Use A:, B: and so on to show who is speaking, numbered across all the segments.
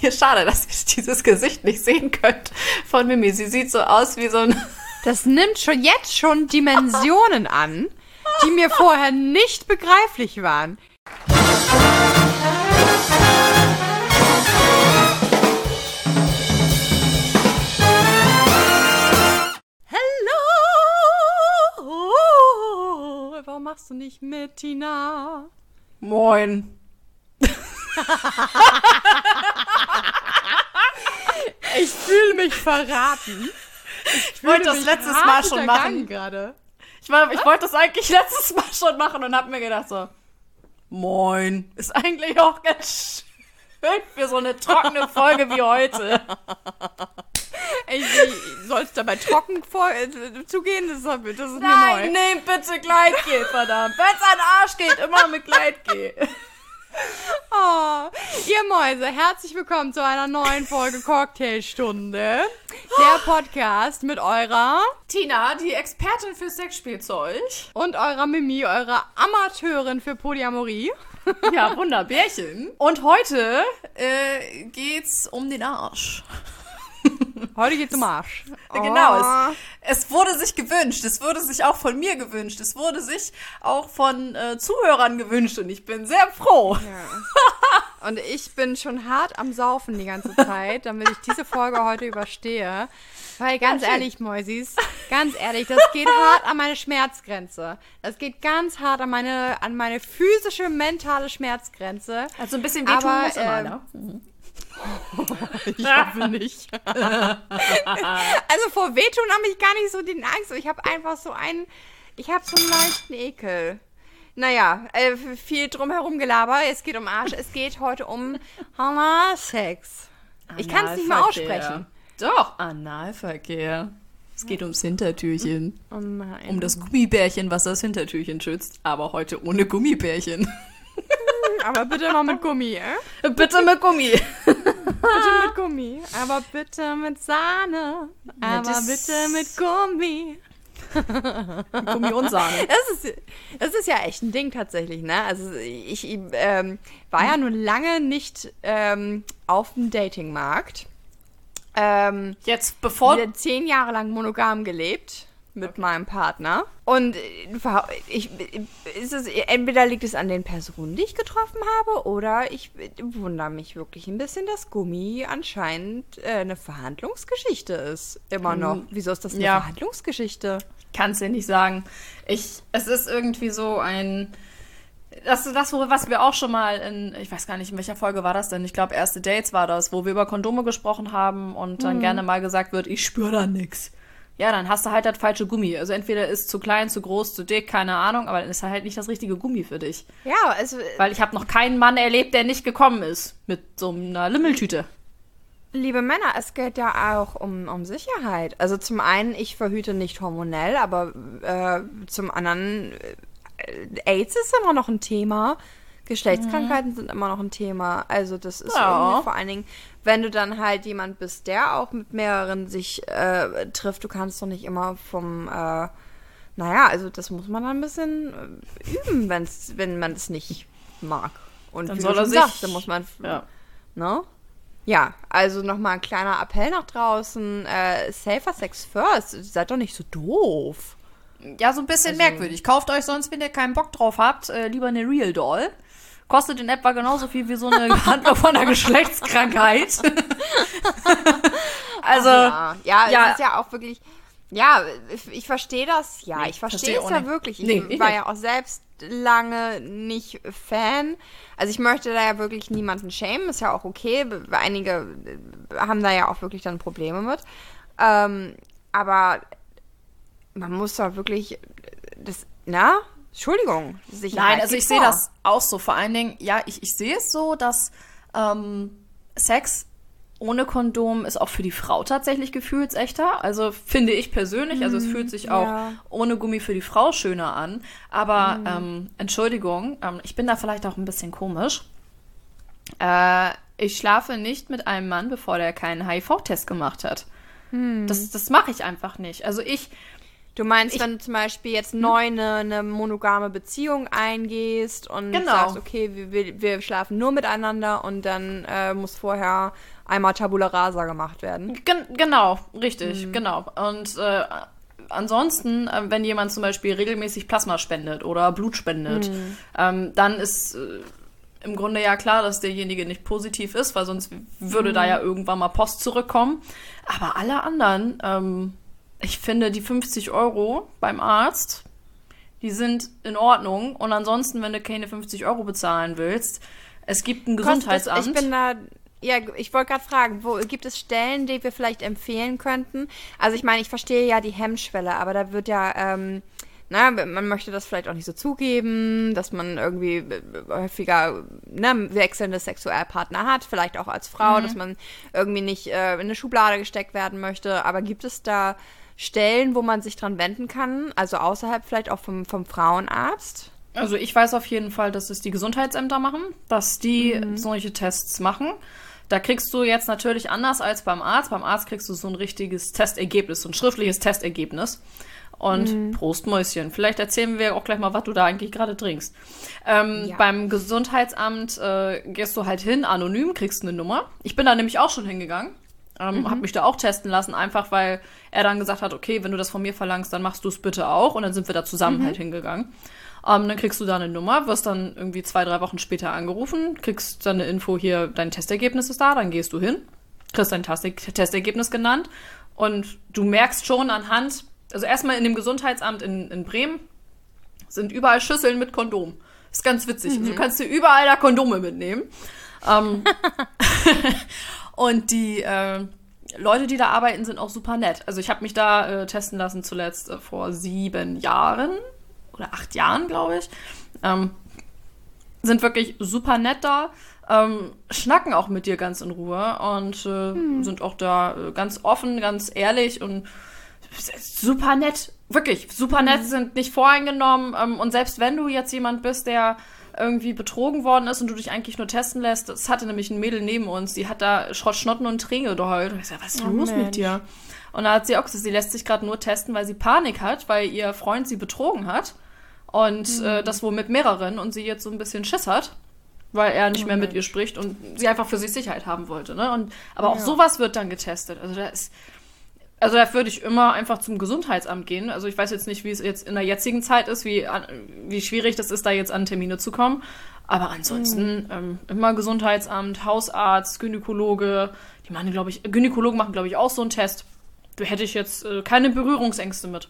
A: Hier, schade, dass ihr dieses Gesicht nicht sehen könnt von Mimi. Sie sieht so aus wie so ein.
B: Das nimmt schon jetzt schon Dimensionen an, die mir vorher nicht begreiflich waren. Hallo! Warum machst du nicht mit, Tina?
A: Moin.
B: Ich fühle mich verraten.
A: Ich wollte das letztes Mal schon machen.
B: gerade.
A: Ich, war, ich wollte das eigentlich letztes Mal schon machen und hab mir gedacht so, moin. Ist eigentlich auch ganz schön für so eine trockene Folge wie heute.
B: Ey, soll es dabei trocken vor, äh, zugehen? Das, ist- das ist mir
A: Nein,
B: neu.
A: nehmt bitte Gleitgel, verdammt. Wenn's an den Arsch geht, immer mit Gleitgel.
B: Oh, ihr Mäuse, herzlich willkommen zu einer neuen Folge Cocktailstunde. Der Podcast mit eurer
A: Tina, die Expertin für Sexspielzeug.
B: und eurer Mimi, eurer Amateurin für Polyamorie.
A: Ja, Wunderbärchen. Und heute äh, geht's um den Arsch.
B: Heute geht's um Arsch.
A: Genau,
B: Oh.
A: es, es wurde sich gewünscht, es wurde sich auch von mir gewünscht, es wurde sich auch von äh, Zuhörern gewünscht und ich bin sehr froh.
B: Und ich bin schon hart am Saufen die ganze Zeit, damit ich diese Folge heute überstehe. Weil ganz
A: schön.
B: ehrlich, Mäusis, ganz ehrlich, das geht hart an meine Schmerzgrenze. Das geht ganz hart an meine, an meine physische, mentale Schmerzgrenze.
A: Also ein bisschen
B: wehtun
A: wehtun
B: muss immer, ähm,
A: ne?
B: Ich hoffe nicht. also vor Wehtun habe ich gar nicht so den Angst. Ich habe einfach so einen, ich habe so einen leichten Ekel. Naja, äh, viel drumherum gelaber. Es geht um Arsch. Es geht heute um Analsex. Ich kann es nicht mehr
A: Analverkehr.
B: aussprechen.
A: Doch, Analverkehr. Es geht ums Hintertürchen.
B: Oh nein.
A: Um das Gummibärchen, was das Hintertürchen schützt. Aber heute ohne Gummibärchen.
B: Aber bitte mal mit Gummi, äh?
A: Bitte mit Gummi.
B: Bitte mit Gummi. Aber bitte mit Sahne. Aber
A: das-
B: bitte mit Gummi.
A: Gummi und Sahne.
B: Das ist, das ist ja echt ein Ding tatsächlich, ne? Also ich ähm, war ja nun lange nicht ähm, auf dem Datingmarkt. Ähm,
A: Jetzt, bevor
B: zehn Jahre lang monogam gelebt mit meinem Partner. Und äh, ich, ist es, entweder liegt es an den Personen, die ich getroffen habe, oder ich wundere mich wirklich ein bisschen, dass Gummi anscheinend äh, eine Verhandlungsgeschichte ist. Immer noch. Wieso ist das eine
A: ja.
B: Verhandlungsgeschichte?
A: kann es dir nicht sagen. Ich, es ist irgendwie so ein. Das ist das, was wir auch schon mal in, ich weiß gar nicht, in welcher Folge war das denn? Ich glaube, erste Dates war das, wo wir über Kondome gesprochen haben und dann gerne mal gesagt wird, ich spüre da nix. Ja, dann hast du halt das falsche Gummi. Also entweder ist zu klein, zu groß, zu dick, keine Ahnung, aber dann ist halt nicht das richtige Gummi für dich.
B: Ja, also
A: Weil ich habe noch keinen Mann erlebt, der nicht gekommen ist mit so einer Limmeltüte.
B: Liebe Männer, es geht ja auch um, um Sicherheit. Also zum einen, ich verhüte nicht hormonell, aber äh, zum anderen, äh, AIDS ist immer noch ein Thema. Geschlechtskrankheiten sind immer noch ein Thema. Also das ist
A: Ja.
B: vor allen Dingen, wenn du dann halt jemand bist, der auch mit mehreren sich äh, trifft, du kannst doch nicht immer vom, äh, naja, also das muss man dann ein bisschen äh, üben, wenn's, wenn man es nicht mag. Und
A: Dann
B: wie
A: soll
B: du
A: er sich-
B: sagst, dann muss man
A: Ja.
B: Ne? Ja, also nochmal ein kleiner Appell nach draußen. Äh, safer Sex first. Seid doch nicht so doof.
A: Ja, so ein bisschen merkwürdig. Kauft euch sonst, wenn ihr keinen Bock drauf habt, äh, lieber eine Real Doll. Kostet in etwa genauso viel wie so eine Behandlung von einer Geschlechtskrankheit. also,
B: ja, ja,
A: ja.
B: es ist ja auch wirklich. Ja, ich, verstehe das. Ja,
A: Nee,
B: ich verstehe
A: verstehe
B: es ja
A: nicht.
B: wirklich. Ich
A: Nee, ich
B: war
A: nicht.
B: ja auch selbst lange nicht Fan. Also ich möchte da ja wirklich niemanden schämen. Ist ja auch okay. Einige haben da ja auch wirklich dann Probleme mit. Ähm, aber man muss da wirklich das, na, Entschuldigung.
A: Nein, also ich sehe das auch so. Vor allen Dingen, ja, ich, ich sehe es so, dass ähm, Sex ohne Kondom ist auch für die Frau tatsächlich gefühlsechter. Also finde ich persönlich. Also es fühlt sich auch
B: ja.
A: ohne Gummi für die Frau schöner an. Aber ähm, Entschuldigung, ähm, ich bin da vielleicht auch ein bisschen komisch. Äh, ich schlafe nicht mit einem Mann, bevor der keinen HIV-Test gemacht hat. Das, das mache ich einfach nicht. Also ich
B: Du meinst, ich, wenn du zum Beispiel jetzt hm? neu eine, eine, monogame Beziehung eingehst und genau. sagst, okay, wir, wir, schlafen nur miteinander und dann äh, muss vorher einmal Tabula Rasa gemacht werden.
A: Gen genau, richtig, mhm. genau. Und äh, ansonsten, äh, wenn jemand zum Beispiel regelmäßig Plasma spendet oder Blut spendet, mhm. ähm, dann ist äh, im Grunde ja klar, dass derjenige nicht positiv ist, weil sonst würde mhm. da ja irgendwann mal Post zurückkommen. Aber alle anderen, ähm, ich finde die 50 Euro beim Arzt, die sind in Ordnung. Und ansonsten, wenn du keine 50 Euro bezahlen willst, es gibt ein Gesundheitsamt.
B: ich bin da, ja, ich wollte gerade fragen, wo gibt es Stellen, die wir vielleicht empfehlen könnten? Also ich meine, ich verstehe ja die Hemmschwelle, aber da wird ja, ähm, na, man möchte das vielleicht auch nicht so zugeben, dass man irgendwie äh, häufiger ne, wechselnde Sexualpartner hat, vielleicht auch als Frau, mhm. dass man irgendwie nicht äh, in eine Schublade gesteckt werden möchte. Aber gibt es da Stellen, wo man sich dran wenden kann, also außerhalb vielleicht auch vom, vom Frauenarzt?
A: Also ich weiß auf jeden Fall, dass es die Gesundheitsämter machen, dass die mhm. solche Tests machen. Da kriegst du jetzt natürlich anders als beim Arzt. Beim Arzt kriegst du so ein richtiges Testergebnis, so ein schriftliches Testergebnis. Und mhm. Prost Mäuschen. Vielleicht erzählen wir auch gleich mal, was du da eigentlich gerade trinkst. Ähm, ja. Beim Gesundheitsamt äh, gehst du halt hin, anonym, kriegst eine Nummer. Ich bin da nämlich auch schon hingegangen. Ähm, mhm. Hab mich da auch testen lassen, einfach weil er dann gesagt hat, okay, wenn du das von mir verlangst, dann machst du es bitte auch. Und dann sind wir da zusammen mhm. halt hingegangen. Ähm, dann kriegst du da eine Nummer, wirst dann irgendwie zwei, drei Wochen später angerufen, kriegst dann eine Info hier, dein Testergebnis ist da, dann gehst du hin, kriegst dein Testergebnis genannt und du merkst schon anhand, also erstmal in dem Gesundheitsamt in, in Bremen sind überall Schüsseln mit Kondom. Ist ganz witzig. Mhm. Also du mhm. kannst dir überall da Kondome mitnehmen. Ähm, Und die äh, Leute, die da arbeiten, sind auch super nett. Also ich habe mich da äh, testen lassen zuletzt äh, vor sieben Jahren oder acht Jahren, glaube ich. Ähm, sind wirklich super nett da. Ähm, schnacken auch mit dir ganz in Ruhe und äh, hm. sind auch da äh, ganz offen, ganz ehrlich und super nett. Wirklich, super nett, hm. sind nicht voreingenommen. Ähm, und selbst wenn du jetzt jemand bist, der irgendwie betrogen worden ist und du dich eigentlich nur testen lässt. Das hatte nämlich ein Mädel neben uns, die hat da Schrottschnotten und Träne geheult. Und ich sag, was ist oh, los Mensch. mit dir? Und da hat sie auch gesagt, sie lässt sich gerade nur testen, weil sie Panik hat, weil ihr Freund sie betrogen hat. Und mhm. äh, das wohl mit mehreren und sie jetzt so ein bisschen Schiss hat, weil er nicht oh, mehr Mensch. mit ihr spricht und sie einfach für sich Sicherheit haben wollte. Ne? Und, aber auch sowas wird dann getestet. Also da ist also da würde ich immer einfach zum Gesundheitsamt gehen. Also ich weiß jetzt nicht, wie es jetzt in der jetzigen Zeit ist, wie, wie schwierig das ist, da jetzt an Termine zu kommen. Aber ansonsten mhm. ähm, immer Gesundheitsamt, Hausarzt, Gynäkologe. Die machen, glaube ich, Gynäkologen machen, glaube ich, auch so einen Test. Da hätte ich jetzt äh, keine Berührungsängste mit.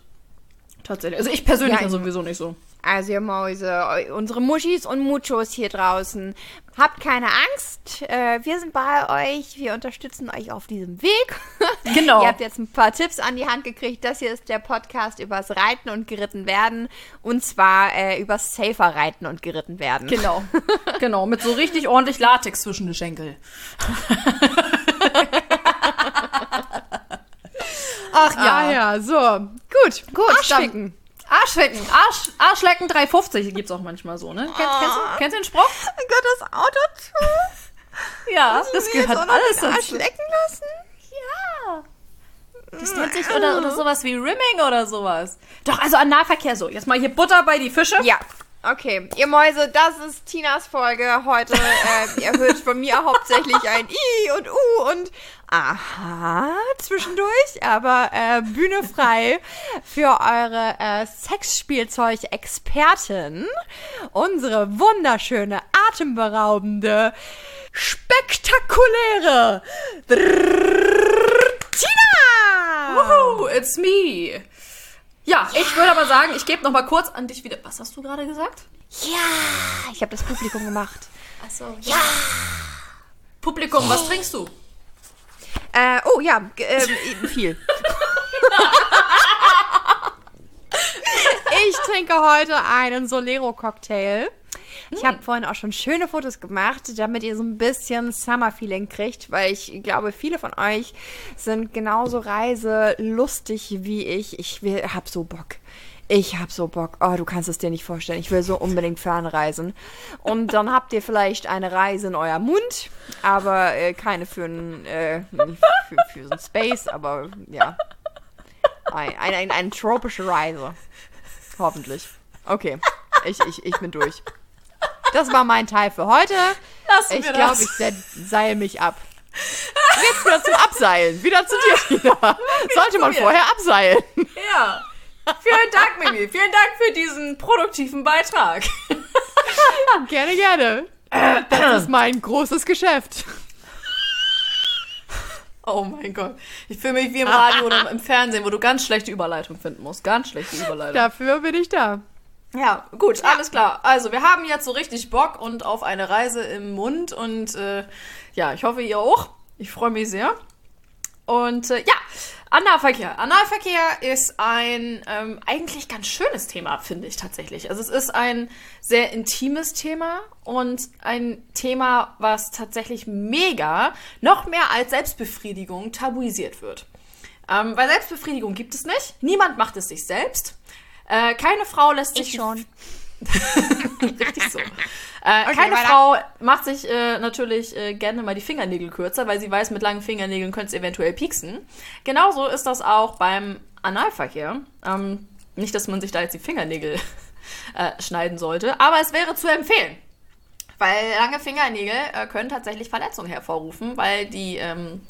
A: Tatsächlich. Also ich persönlich ja, sowieso nicht so.
B: Also ihr Mäuse, unsere Muschis und Muchos hier draußen, habt keine Angst. Äh, wir sind bei euch. Wir unterstützen euch auf diesem Weg. Genau. ihr habt jetzt ein paar Tipps an die Hand gekriegt. Das hier ist der Podcast übers Reiten und geritten werden. Und zwar äh, übers safer Reiten und geritten werden.
A: Genau. genau. Mit so richtig ordentlich Latex zwischen den Schenkel.
B: Ach ja. Ah, ja, so. Gut. Gut.
A: Arschficken. Arschlecken, Arsch, Arschlecken 350 gibt's auch manchmal so, ne? Kennst, kennst, du, kennst du den Spruch?
B: Gehört das Auto
A: zu? ja, das gehört alles dazu.
B: Arschlecken lassen?
A: Ja. Das nennt sich oder, oder sowas wie Rimming oder sowas. Doch, also an Nahverkehr so. Jetzt mal hier Butter bei die Fische.
B: Ja. Okay, ihr Mäuse, das ist Tinas Folge heute. Äh, ihr hört von mir hauptsächlich ein I und U und Aha zwischendurch, aber äh, Bühne frei für eure äh, Sexspielzeug-Expertin, unsere wunderschöne, atemberaubende, spektakuläre Tina!
A: Woohoo, it's me! Ja, ich würde aber sagen, ich gebe noch mal kurz an dich wieder. Was hast du gerade gesagt?
B: Ja, ich habe das Publikum gemacht.
A: Achso. Ja. ja. Publikum, was trinkst du?
B: Äh, oh ja, äh, viel. ich trinke heute einen Solero-Cocktail. Ich habe hm. vorhin auch schon schöne Fotos gemacht, damit ihr so ein bisschen Summer-Feeling kriegt, weil ich glaube, viele von euch sind genauso reiselustig wie ich. Ich habe so Bock. Ich habe so Bock. Oh, du kannst es dir nicht vorstellen. Ich will so unbedingt fernreisen. Und dann habt ihr vielleicht eine Reise in euer Mund, aber äh, keine für einen äh, für, für so Space, aber ja. Ein, ein, ein, eine tropische Reise. Hoffentlich. Okay, ich, ich, ich bin durch. Das war mein Teil für heute.
A: Lassen
B: ich glaube, ich se- seil mich ab. Jetzt wieder zum Abseilen. Wieder zu dir, Tina. Sollte man vorher abseilen.
A: Ja. Vielen Dank, Mimi. Vielen Dank für diesen produktiven Beitrag.
B: Gerne, gerne. Das ist mein großes Geschäft.
A: Oh mein Gott. Ich fühle mich wie im Radio oder im Fernsehen, wo du ganz schlechte Überleitung finden musst. Ganz schlechte Überleitung.
B: Dafür bin ich da.
A: Ja, gut, alles klar. Also, wir haben jetzt so richtig Bock und auf eine Reise im Mund und äh, ja, ich hoffe, ihr auch. Ich freue mich sehr. Und äh, ja, Analverkehr. Analverkehr ist ein ähm, eigentlich ganz schönes Thema, finde ich tatsächlich. Also es ist ein sehr intimes Thema und ein Thema, was tatsächlich mega, noch mehr als Selbstbefriedigung tabuisiert wird. Ähm, weil Selbstbefriedigung gibt es nicht. Niemand macht es sich selbst. Äh, keine Frau lässt sich
B: Ich schon.
A: Richtig so. Äh, keine
B: weiter.
A: Frau macht sich äh, natürlich äh, gerne mal die Fingernägel kürzer, weil sie weiß, mit langen Fingernägeln könnte es eventuell pieksen. Genauso ist das auch beim Analverkehr. Ähm, nicht, dass man sich da jetzt die Fingernägel äh, schneiden sollte, aber es wäre zu empfehlen. Weil lange Fingernägel äh, können tatsächlich Verletzungen hervorrufen, weil die ähm,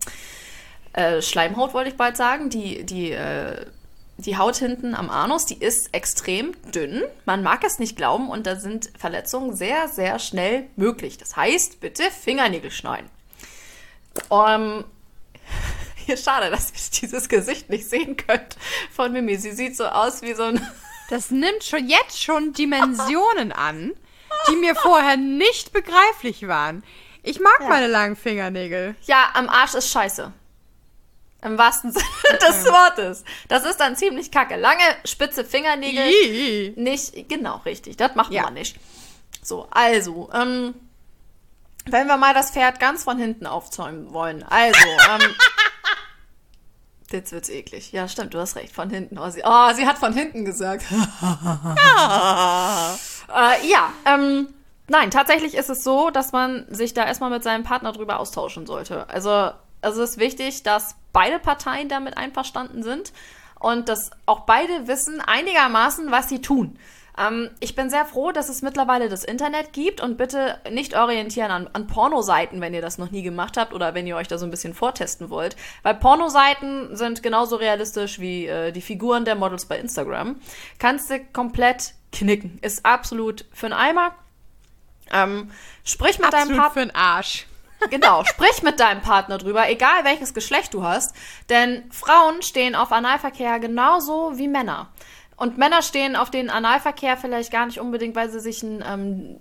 A: äh, Schleimhaut, wollte ich bald sagen, die, die, äh, die Haut hinten am Anus, die ist extrem dünn. Man mag es nicht glauben und da sind Verletzungen sehr, sehr schnell möglich. Das heißt, bitte Fingernägel schneiden. Um, hier schade, dass ihr dieses Gesicht nicht sehen könnt von Mimi. Sie sieht so aus wie so ein
B: Das nimmt schon jetzt schon Dimensionen an, die mir vorher nicht begreiflich waren. Ich mag meine langen Fingernägel.
A: Ja, am Arsch ist scheiße. Im wahrsten Sinne des Wortes. Das ist dann ziemlich kacke. Lange, spitze Fingernägel.
B: Ih.
A: Nicht, genau, richtig. Das macht
B: Ja.
A: man nicht. So, also, ähm, wenn wir mal das Pferd ganz von hinten aufzäumen wollen. Also, ähm, jetzt wird's eklig. Ja, stimmt, du hast recht, von hinten. Oh, sie, oh, sie hat von hinten gesagt. Äh, ja, ähm, nein, tatsächlich ist es so, dass man sich da erstmal mit seinem Partner drüber austauschen sollte. Also, also es ist wichtig, dass beide Parteien damit einverstanden sind und dass auch beide wissen einigermaßen, was sie tun. Ähm, ich bin sehr froh, dass es mittlerweile das Internet gibt und bitte nicht orientieren an, an Pornoseiten, wenn ihr das noch nie gemacht habt oder wenn ihr euch da so ein bisschen vortesten wollt. Weil Pornoseiten sind genauso realistisch wie äh, die Figuren der Models bei Instagram. Kannst du komplett knicken. Ist absolut für einen Eimer. Ähm, sprich mit deinem
B: Absolut
A: Partner.
B: für den Arsch.
A: Genau, sprich mit deinem Partner drüber, egal welches Geschlecht du hast. Denn Frauen stehen auf Analverkehr genauso wie Männer. Und Männer stehen auf den Analverkehr vielleicht gar nicht unbedingt, weil sie sich ein ähm,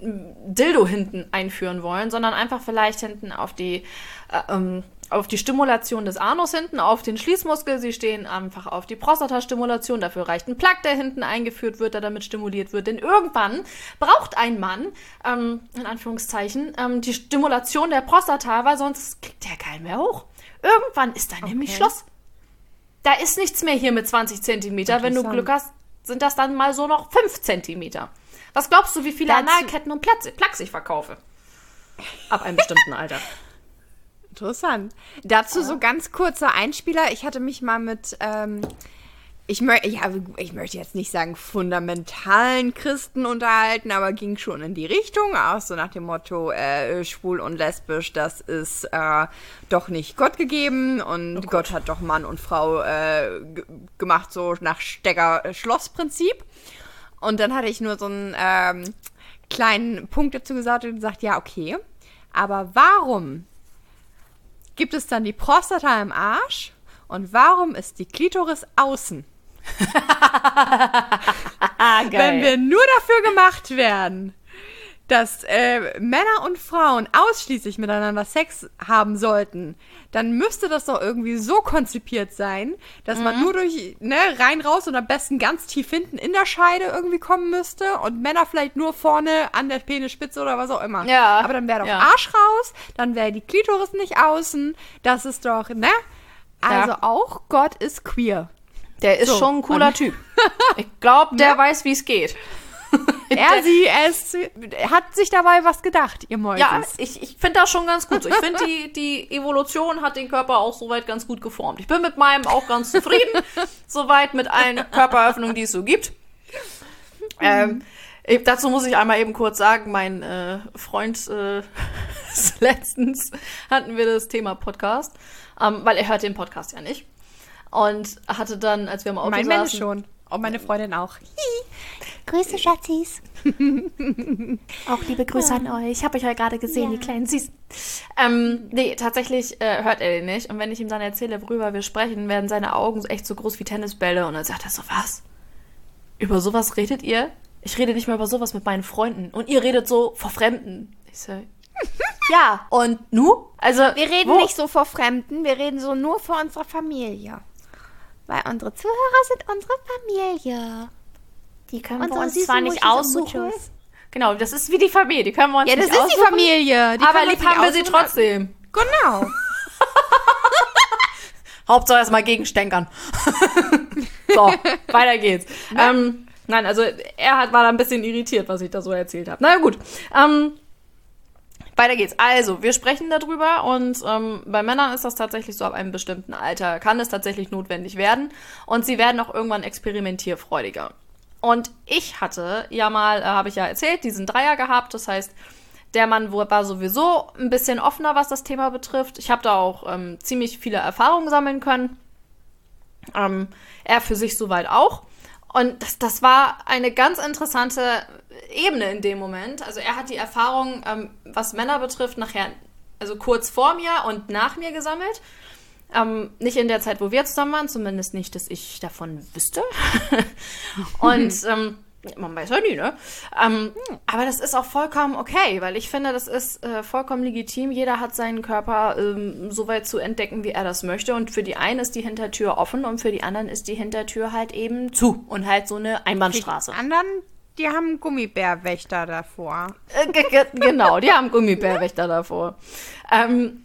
A: Dildo hinten einführen wollen, sondern einfach vielleicht hinten auf die, äh, ähm, auf die Stimulation des Anus hinten, auf den Schließmuskel. Sie stehen einfach auf die Prostatastimulation. Dafür reicht ein Plug, der hinten eingeführt wird, der damit stimuliert wird. Denn irgendwann braucht ein Mann, ähm, in Anführungszeichen, ähm, die Stimulation der Prostata, weil sonst kriegt er keinen mehr hoch. Irgendwann ist da nämlich Schluss. Da ist nichts mehr hier mit 20 Zentimeter. Wenn du. Glück hast, sind das dann mal so noch 5 Zentimeter. Was glaubst du, wie viele Analketten und Plugs ich verkaufe? Ab einem bestimmten Alter.
B: Interessant. Dazu so ganz kurzer Einspieler. Ich hatte mich mal mit, ähm, ich, mö ja, ich möchte jetzt nicht sagen fundamentalen Christen unterhalten, aber ging schon in die Richtung, auch so nach dem Motto, äh, schwul und lesbisch, das ist äh, doch nicht Gott gegeben und Gott. hat doch Mann und Frau äh, gemacht, so nach Stecker-Schloss-Prinzip. Und dann hatte ich nur so einen ähm, kleinen Punkt dazu gesagt und gesagt, ja, okay, aber warum gibt es dann die Prostata im Arsch und warum ist die Klitoris außen?
A: Ah,
B: Wenn wir nur dafür gemacht werden, dass äh, Männer und Frauen ausschließlich miteinander Sex haben sollten, dann müsste das doch irgendwie so konzipiert sein, dass man nur durch, ne, rein raus und am besten ganz tief hinten in der Scheide irgendwie kommen müsste und Männer vielleicht nur vorne an der Penisspitze oder was auch immer.
A: Ja,
B: Aber dann wäre doch
A: ja.
B: Arsch raus, dann wäre die Klitoris nicht außen, das ist doch, ne? Also
A: Ja.
B: auch Gott ist queer.
A: Der ist
B: So,
A: schon ein cooler Typ. Ich glaube, der weiß, wie es geht.
B: er, sie, es hat sich dabei was gedacht, ihr Mäuses.
A: Ja, ich, ich finde das schon ganz gut. Ich finde, die, die Evolution hat den Körper auch soweit ganz gut geformt. Ich bin mit meinem auch ganz zufrieden, soweit mit allen Körperöffnungen, die es so gibt. Ähm, ich, dazu muss ich einmal eben kurz sagen, mein äh, Freund äh, letztens hatten wir das Thema Podcast, ähm, weil er hört den Podcast ja nicht. Und hatte dann, als wir im Auto
B: mein
A: saßen...
B: Mensch schon. Und meine Freundin auch.
C: Grüße, Schatzis. Auch liebe Grüße an euch. Ich habe euch ja gerade gesehen,
A: Ja.
C: die kleinen Süßen.
A: Ähm, nee, tatsächlich äh, hört er den nicht. Und wenn ich ihm dann erzähle, worüber wir sprechen, werden seine Augen echt so groß wie Tennisbälle. Und dann sagt er so, was? Über sowas redet ihr? Ich rede nicht mehr über sowas mit meinen Freunden. Und ihr redet so vor Fremden. Ich so, ja. Und nu? Also,
B: Wir reden
A: wo?
B: nicht so vor Fremden, wir reden so nur vor unserer Familie. Weil unsere Zuhörer sind unsere Familie.
C: Die können wir
B: Unsere
C: uns
B: süßen
C: zwar nicht aussuchen.
B: Muchos.
A: Genau, das ist wie die Familie. Die können wir uns
B: Ja, das
A: nicht
B: ist die Familie. Die
A: aber lieb
B: uns
A: haben wir sie trotzdem.
B: Genau.
A: Hauptsache erstmal gegenstänkern. so, weiter geht's. Ähm, nein, also er hat, war da ein bisschen irritiert, was ich da so erzählt habe. Na gut. Ähm, weiter geht's. Also, wir sprechen darüber und ähm, bei Männern ist das tatsächlich so, ab einem bestimmten Alter kann es tatsächlich notwendig werden und sie werden auch irgendwann experimentierfreudiger. Und ich hatte ja mal, äh, habe ich ja erzählt, diesen Dreier gehabt. Das heißt, der Mann war sowieso ein bisschen offener, was das Thema betrifft. Ich habe da auch ähm, ziemlich viele Erfahrungen sammeln können. Ähm, er für sich soweit auch. Und das, das war eine ganz interessante Ebene in dem Moment. Also er hat die Erfahrung, ähm, was Männer betrifft, nachher, also kurz vor mir und nach mir gesammelt. Ähm, nicht in der Zeit, wo wir zusammen waren, zumindest nicht, dass ich davon wüsste. und ähm, man weiß ja nie, ne? Ähm, aber das ist auch vollkommen okay, weil ich finde, das ist äh, vollkommen legitim. Jeder hat seinen Körper ähm, so weit zu entdecken, wie er das möchte. Und für die einen ist die Hintertür offen und für die anderen ist die Hintertür halt eben zu und halt so eine Einbahnstraße.
B: Die anderen, die haben Gummibärwächter davor.
A: Äh, ge- ge- genau, die haben Gummibärwächter davor. Ähm,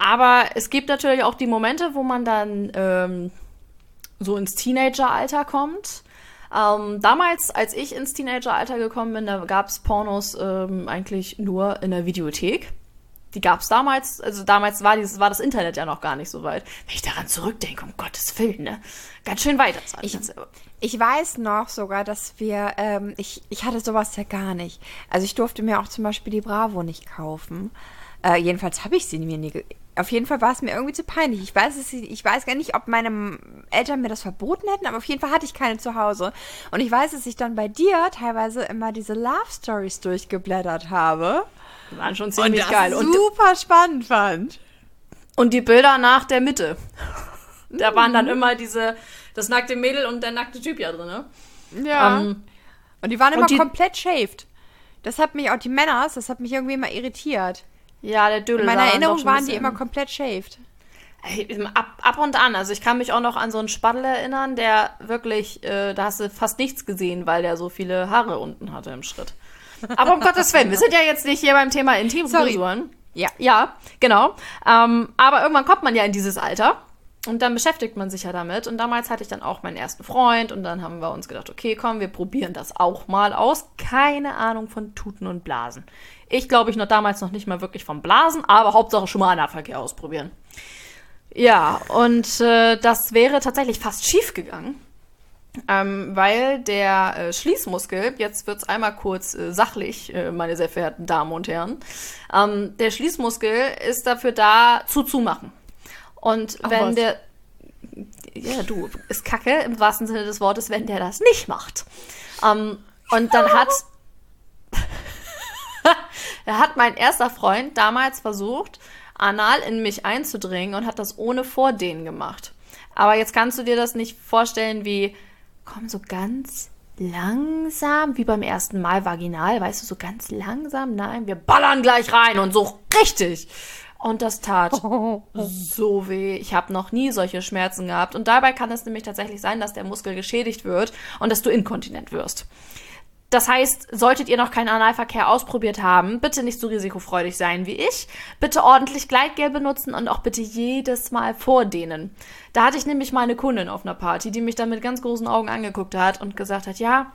A: aber es gibt natürlich auch die Momente, wo man dann ähm, so ins Teenageralter kommt. Ähm, damals, als ich ins Teenageralter gekommen bin, da gab es Pornos ähm, eigentlich nur in der Videothek. Die gab es damals, also damals war, dieses, war das Internet ja noch gar nicht so weit. Wenn ich daran zurückdenke, um Gottes Willen, ne? Ganz schön weiter.
B: Ich, ich weiß noch sogar, dass wir, ähm, ich, ich hatte sowas ja gar nicht. Also ich durfte mir auch zum Beispiel die Bravo nicht kaufen. Äh, jedenfalls habe ich sie mir nie. Auf jeden Fall war es mir irgendwie zu peinlich. Ich weiß es, ich weiß gar nicht, ob meine Eltern mir das verboten hätten, aber auf jeden Fall hatte ich keine zu Hause. Und ich weiß, dass ich dann bei dir teilweise immer diese Love Stories durchgeblättert habe.
A: waren schon ziemlich geil. Und,
B: super spannend fand.
A: Und die Bilder nach der Mitte. Da waren dann immer diese, das nackte Mädel und der nackte Typ ja drin, ne?
B: Ja.
A: Ähm,
B: und die waren immer
A: die-
B: komplett shaved. Das hat mich auch die Männers, das hat mich irgendwie immer irritiert.
A: Ja, der Dödel
B: In meiner Erinnerung waren die immer komplett shaved.
A: Ab, ab und an. Also ich kann mich auch noch an so einen Spaddel erinnern, der wirklich, äh, da hast du fast nichts gesehen, weil der so viele Haare unten hatte im Schritt. Aber um Gottes Willen, wir sind ja jetzt nicht hier beim Thema Intimfrisuren.
B: Ja.
A: Ja, genau. Ähm, aber irgendwann kommt man ja in dieses Alter und dann beschäftigt man sich ja damit. Und damals hatte ich dann auch meinen ersten Freund und dann haben wir uns gedacht, okay, komm, wir probieren das auch mal aus. Keine Ahnung von Tuten und Blasen. Ich glaube, ich noch damals noch nicht mal wirklich vom Blasen, aber Hauptsache schon mal Analverkehr ausprobieren. Ja, und äh, das wäre tatsächlich fast schief gegangen. Ähm, weil der äh, Schließmuskel, jetzt wird's einmal kurz äh, sachlich, äh, meine sehr verehrten Damen und Herren, ähm, der Schließmuskel ist dafür da, zuzumachen. Und
B: Ach,
A: wenn
B: was.
A: der, ja du, ist kacke im wahrsten Sinne des Wortes, wenn der das nicht macht. Ähm, und dann hat, da hat mein erster Freund damals versucht, anal in mich einzudringen und hat das ohne Vordehnen gemacht. Aber jetzt kannst du dir das nicht vorstellen wie, komm so ganz langsam, wie beim ersten Mal vaginal, weißt du, so ganz langsam. Nein, wir ballern gleich rein und so richtig. Und das tat so weh. Ich habe noch nie solche Schmerzen gehabt. Und dabei kann es nämlich tatsächlich sein, dass der Muskel geschädigt wird und dass du inkontinent wirst. Das heißt, solltet ihr noch keinen Analverkehr ausprobiert haben, bitte nicht so risikofreudig sein wie ich. Bitte ordentlich Gleitgel benutzen und auch bitte jedes Mal vordehnen. Da hatte ich nämlich mal eine Kundin auf einer Party, die mich dann mit ganz großen Augen angeguckt hat und gesagt hat, ja,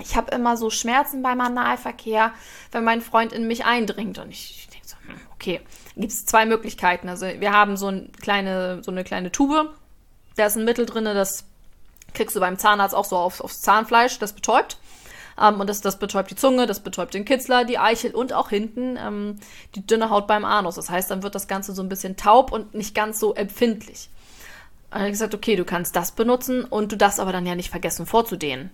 A: ich habe immer so Schmerzen beim Analverkehr, wenn mein Freund in mich eindringt. Und ich, ich denke so, hm, okay, gibt es zwei Möglichkeiten. Also wir haben so, ein kleine, so eine kleine Tube, da ist ein Mittel drin, das kriegst du beim Zahnarzt auch so auf, aufs Zahnfleisch, das betäubt. Ähm, und das, das betäubt die Zunge, das betäubt den Kitzler, die Eichel und auch hinten ähm, die dünne Haut beim Anus. Das heißt, dann wird das Ganze so ein bisschen taub und nicht ganz so empfindlich. Dann habe ich gesagt, okay, du kannst das benutzen und du darfst aber dann ja nicht vergessen vorzudehnen.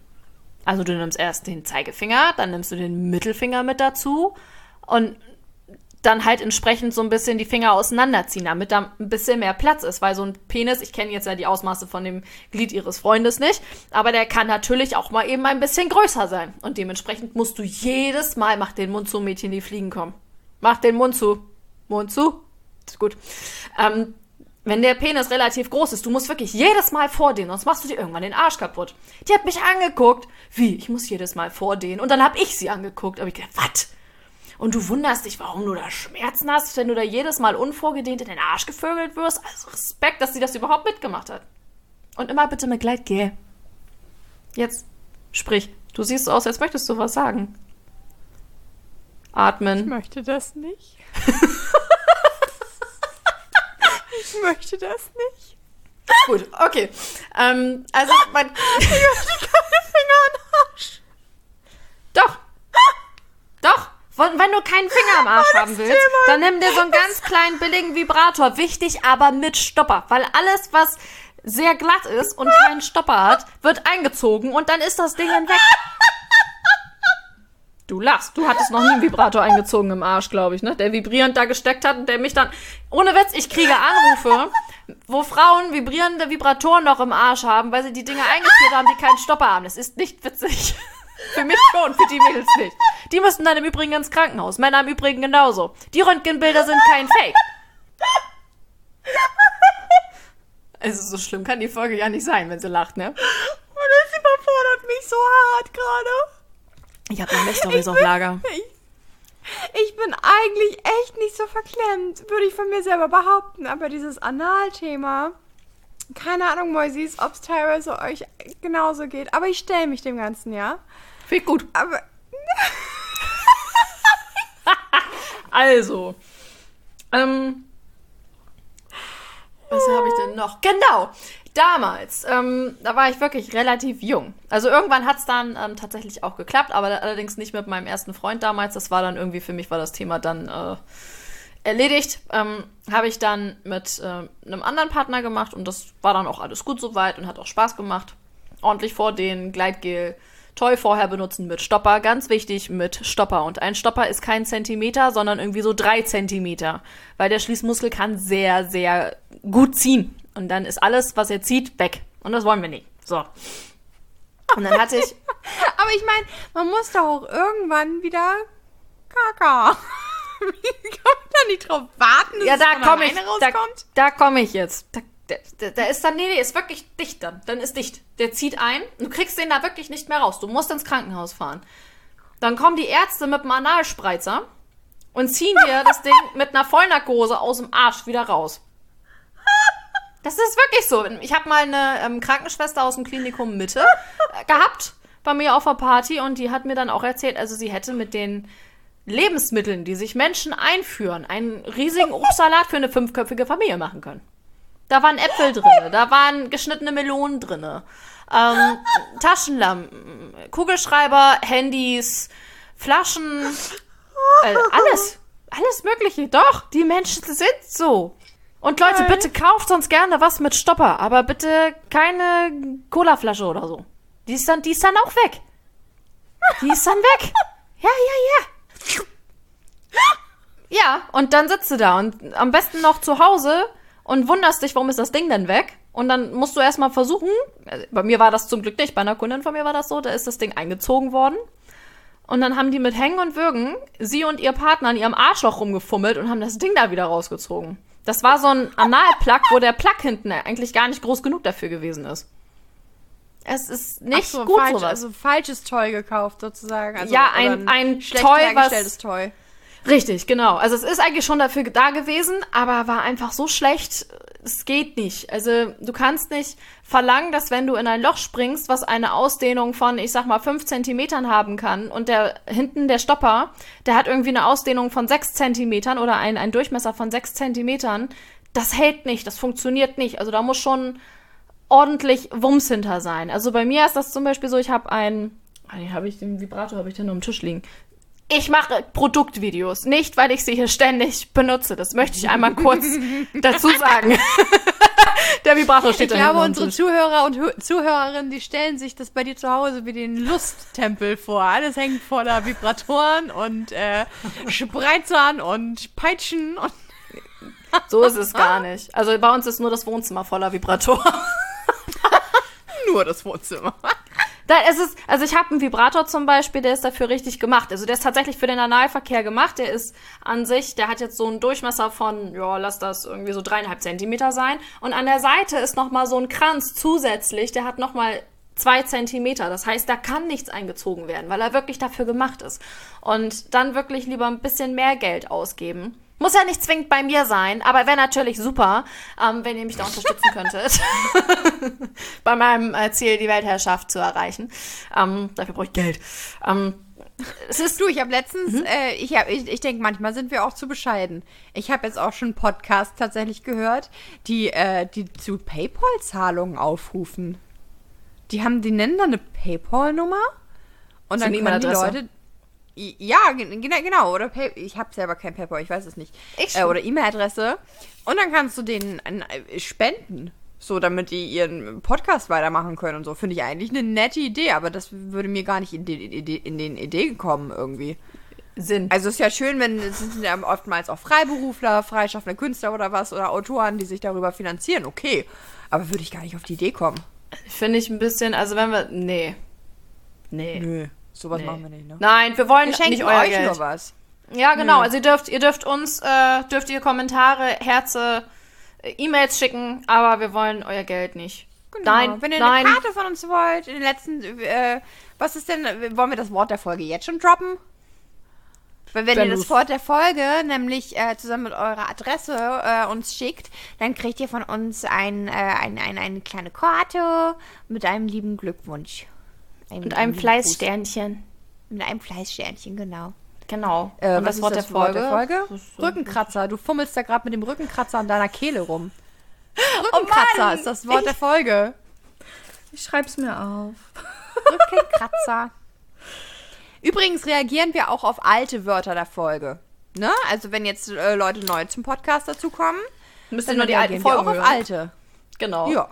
A: Also du nimmst erst den Zeigefinger, dann nimmst du den Mittelfinger mit dazu und dann halt entsprechend so ein bisschen die Finger auseinanderziehen, damit da ein bisschen mehr Platz ist, weil so ein Penis, ich kenne jetzt ja die Ausmaße von dem Glied ihres Freundes nicht, aber der kann natürlich auch mal eben ein bisschen größer sein. Und dementsprechend musst du jedes Mal, mach den Mund zu, Mädchen, die fliegen kommen. Mach den Mund zu. Mund zu. Ist gut. Ähm, wenn der Penis relativ groß ist, du musst wirklich jedes Mal vordehnen, sonst machst du dir irgendwann den Arsch kaputt. Die hat mich angeguckt. Wie? Ich muss jedes Mal vordehnen. Und dann hab ich sie angeguckt. Aber ich gedacht, was? Und du wunderst dich, warum du da Schmerzen hast, wenn du da jedes Mal unvorgedehnt in den Arsch gevögelt wirst. Also Respekt, dass sie das überhaupt mitgemacht hat. Und immer bitte mit Gleitgel. Jetzt, sprich. Du siehst so aus, als möchtest du was sagen. Atmen.
B: Ich möchte das nicht. ich möchte das nicht.
A: Gut, okay. Ähm, also, mein.
B: Ich möchte keine Finger an Arsch.
A: Doch. Wenn wenn du keinen Finger am Arsch haben willst, dann nimm dir so einen ganz kleinen billigen Vibrator. Wichtig, aber mit Stopper. Weil alles, was sehr glatt ist und keinen Stopper hat, wird eingezogen und dann ist das Ding weg. Du lachst. Du hattest noch nie einen Vibrator eingezogen im Arsch, glaube ich, ne? Der vibrierend da gesteckt hat und der mich dann. Ohne Witz, ich kriege Anrufe, wo Frauen vibrierende Vibratoren noch im Arsch haben, weil sie die Dinge eingeführt haben, die keinen Stopper haben. Das ist nicht witzig. Für mich schon, für die Mädels nicht. Die müssen dann im Übrigen ins Krankenhaus. Männer im Übrigen genauso. Die Röntgenbilder sind kein Fake. Also so schlimm kann die Folge ja nicht sein, wenn sie lacht, ne?
B: Und das überfordert mich so hart gerade.
A: Ich habe noch mehr Storys auf Lager.
B: Ich, ich bin eigentlich echt nicht so verklemmt, würde ich von mir selber behaupten. Aber dieses Anal-Thema, keine Ahnung, Moisis, ob es teilweise euch genauso geht. Aber ich stelle mich dem Ganzen, ja.
A: Finde ich gut.
B: Aber
A: Also, ähm, was habe ich denn noch? Genau, damals, ähm, da war ich wirklich relativ jung. Also irgendwann hat es dann ähm, tatsächlich auch geklappt, aber allerdings nicht mit meinem ersten Freund damals. Das war dann irgendwie, für mich war das Thema dann äh, erledigt. Ähm, habe ich dann mit äh, einem anderen Partner gemacht und das war dann auch alles gut soweit und hat auch Spaß gemacht. Ordentlich vor den Gleitgel. Toy vorher benutzen mit Stopper, ganz wichtig mit Stopper. Und ein Stopper ist kein Zentimeter, sondern irgendwie so drei Zentimeter. Weil der Schließmuskel kann sehr, sehr gut ziehen. Und dann ist alles, was er zieht, weg. Und das wollen wir nicht. So. Und dann hatte ich.
B: Aber ich meine, man muss doch auch irgendwann wieder Kaka. Wie kann man da nicht drauf warten, dass
A: ja,
B: es
A: da
B: von
A: komme ich. Da, da komme ich jetzt. Da, da, da ist dann, nee, nee, ist wirklich dicht dann. Dann ist dicht. Der zieht ein. Du kriegst den da wirklich nicht mehr raus. Du musst ins Krankenhaus fahren. Dann kommen die Ärzte mit dem Analspreizer und ziehen dir das Ding mit einer Vollnarkose aus dem Arsch wieder raus. Das ist wirklich so. Ich habe mal eine ähm, Krankenschwester aus dem Klinikum Mitte äh, gehabt bei mir auf der Party und die hat mir dann auch erzählt, also sie hätte mit den Lebensmitteln, die sich Menschen einführen, einen riesigen Obstsalat für eine fünfköpfige Familie machen können. Da waren Äpfel drin, da waren geschnittene Melonen drin, ähm, Taschenlampen, Kugelschreiber, Handys, Flaschen, äh, alles, alles Mögliche. Doch, die Menschen sind so. Und Leute, bitte kauft sonst gerne was mit Stopper, aber bitte keine Colaflasche oder so. Die ist dann, die ist dann auch weg. Die ist dann weg. Ja, ja, ja. Ja, und dann sitzt du da und am besten noch zu Hause und wunderst dich, warum ist das Ding denn weg? Und dann musst du erstmal versuchen, also bei mir war das zum Glück nicht, bei einer Kundin von mir war das so, da ist das Ding eingezogen worden. Und dann haben die mit Hängen und Würgen, sie und ihr Partner an ihrem Arschloch rumgefummelt und haben das Ding da wieder rausgezogen. Das war so ein Analplug, wo der Plug hinten eigentlich gar nicht groß genug dafür gewesen ist. Es ist nicht
B: so,
A: gut
B: falsch,
A: sowas.
B: also falsches Toy gekauft sozusagen. Also,
A: Ja,
B: oder
A: ein- ein
B: schlecht
A: Toy,
B: hergestelltes Toy.
A: Richtig, genau. Also es ist eigentlich schon dafür da gewesen, aber war einfach so schlecht, es geht nicht. Also du kannst nicht verlangen, dass wenn du in ein Loch springst, was eine Ausdehnung von, ich sag mal, fünf Zentimetern haben kann und der hinten der Stopper, der hat irgendwie eine Ausdehnung von sechs Zentimetern oder ein, ein Durchmesser von sechs Zentimetern, das hält nicht, das funktioniert nicht. Also da muss schon ordentlich Wumms hinter sein. Also bei mir ist das zum Beispiel so, ich habe ein, habe ich den Vibrator, habe ich den auf dem Tisch liegen. Ich mache Produktvideos, nicht weil ich sie hier ständig benutze. Das möchte ich einmal kurz dazu sagen. Der Vibrator steht
B: Ich glaube, unsere. Zuhörer und Hö- Zuhörerinnen, die stellen sich das bei dir zu Hause wie den Lusttempel vor. Alles hängt voller Vibratoren und äh, Spreizern und Peitschen und
A: So ist es gar nicht. Also bei uns ist nur das Wohnzimmer voller Vibratoren.
B: nur das Wohnzimmer.
A: Da ist es, also ich habe einen Vibrator zum Beispiel, der ist dafür richtig gemacht. Also der ist tatsächlich für den Analverkehr gemacht. Der ist an sich, der hat jetzt so einen Durchmesser von, ja, lass das irgendwie so dreieinhalb Zentimeter sein. Und an der Seite ist nochmal so ein Kranz zusätzlich, der hat nochmal zwei Zentimeter. Das heißt, da kann nichts eingezogen werden, weil er wirklich dafür gemacht ist. Und dann wirklich lieber ein bisschen mehr Geld ausgeben. Muss ja nicht zwingend bei mir sein, aber wäre natürlich super, ähm, wenn ihr mich da unterstützen könntet. bei meinem äh, Ziel, die Weltherrschaft zu erreichen. Ähm, dafür brauche ich Geld. Ähm, es ist
B: Du, ich habe letztens, äh, ich, hab, ich, ich denke, manchmal sind wir auch zu bescheiden. Ich habe jetzt auch schon Podcasts tatsächlich gehört, die, äh, die zu PayPal-Zahlungen aufrufen. Die haben, die nennen dann eine PayPal-Nummer und dann können die. Leute. Ja, gen- genau, genau. Oder Pay ich habe selber kein PayPal, ich weiß es nicht.
A: Ich
B: Äh, oder E-Mail-Adresse. Und dann kannst du denen äh, spenden. So, damit die ihren Podcast weitermachen können und so. Finde ich eigentlich eine nette Idee, aber das würde mir gar nicht in den, Idee, in den Idee kommen irgendwie.
A: Sinn.
B: Also es ist ja schön, wenn es sind ja oftmals auch Freiberufler, freischaffende Künstler oder was oder Autoren, die sich darüber finanzieren. Okay, aber würde ich gar nicht auf die Idee kommen.
A: Finde ich ein bisschen, also wenn wir, nee. Nee.
B: Nö, sowas
A: Nee.
B: machen wir nicht, ne?
A: Nein, wir wollen
B: Wir schenken
A: nicht euer
B: euch
A: Geld.
B: nur was.
A: Ja, genau.
B: Nö.
A: Also ihr dürft, ihr dürft uns, äh, dürft ihr Kommentare, Herze, äh, E-Mails schicken, aber wir wollen euer Geld nicht.
B: Genau.
A: Nein,
B: Wenn ihr
A: nein.
B: eine Karte von uns wollt, in den letzten, äh, was ist denn, wollen wir das Wort der Folge jetzt schon droppen? Weil wenn,
A: Wenn
B: ihr das Wort der Folge nämlich äh, zusammen mit eurer Adresse äh, uns schickt, dann kriegt ihr von uns ein, äh, ein, ein, eine kleine Karte mit einem lieben Glückwunsch. Ein-
A: Und einem Fleißsternchen.
B: Mit einem Fleißsternchen, genau.
A: Genau.
B: Äh,
A: Und
B: was
A: das Wort
B: ist
A: der Folge?
B: Folge?
A: Das ist, äh,
B: Rückenkratzer. Du fummelst da gerade mit dem Rückenkratzer an deiner Kehle rum.
A: Oh
B: Rückenkratzer
A: Mann!
B: ist das Wort der Folge.
A: Ich schreib's mir auf.
B: Rückenkratzer. Übrigens reagieren wir auch auf alte Wörter der Folge. Ne? Also wenn jetzt äh, Leute neu zum Podcast dazukommen, dann
A: nur die alten
B: wir
A: Folgen
B: auch auf
A: hören.
B: alte.
A: Genau.
B: Ja.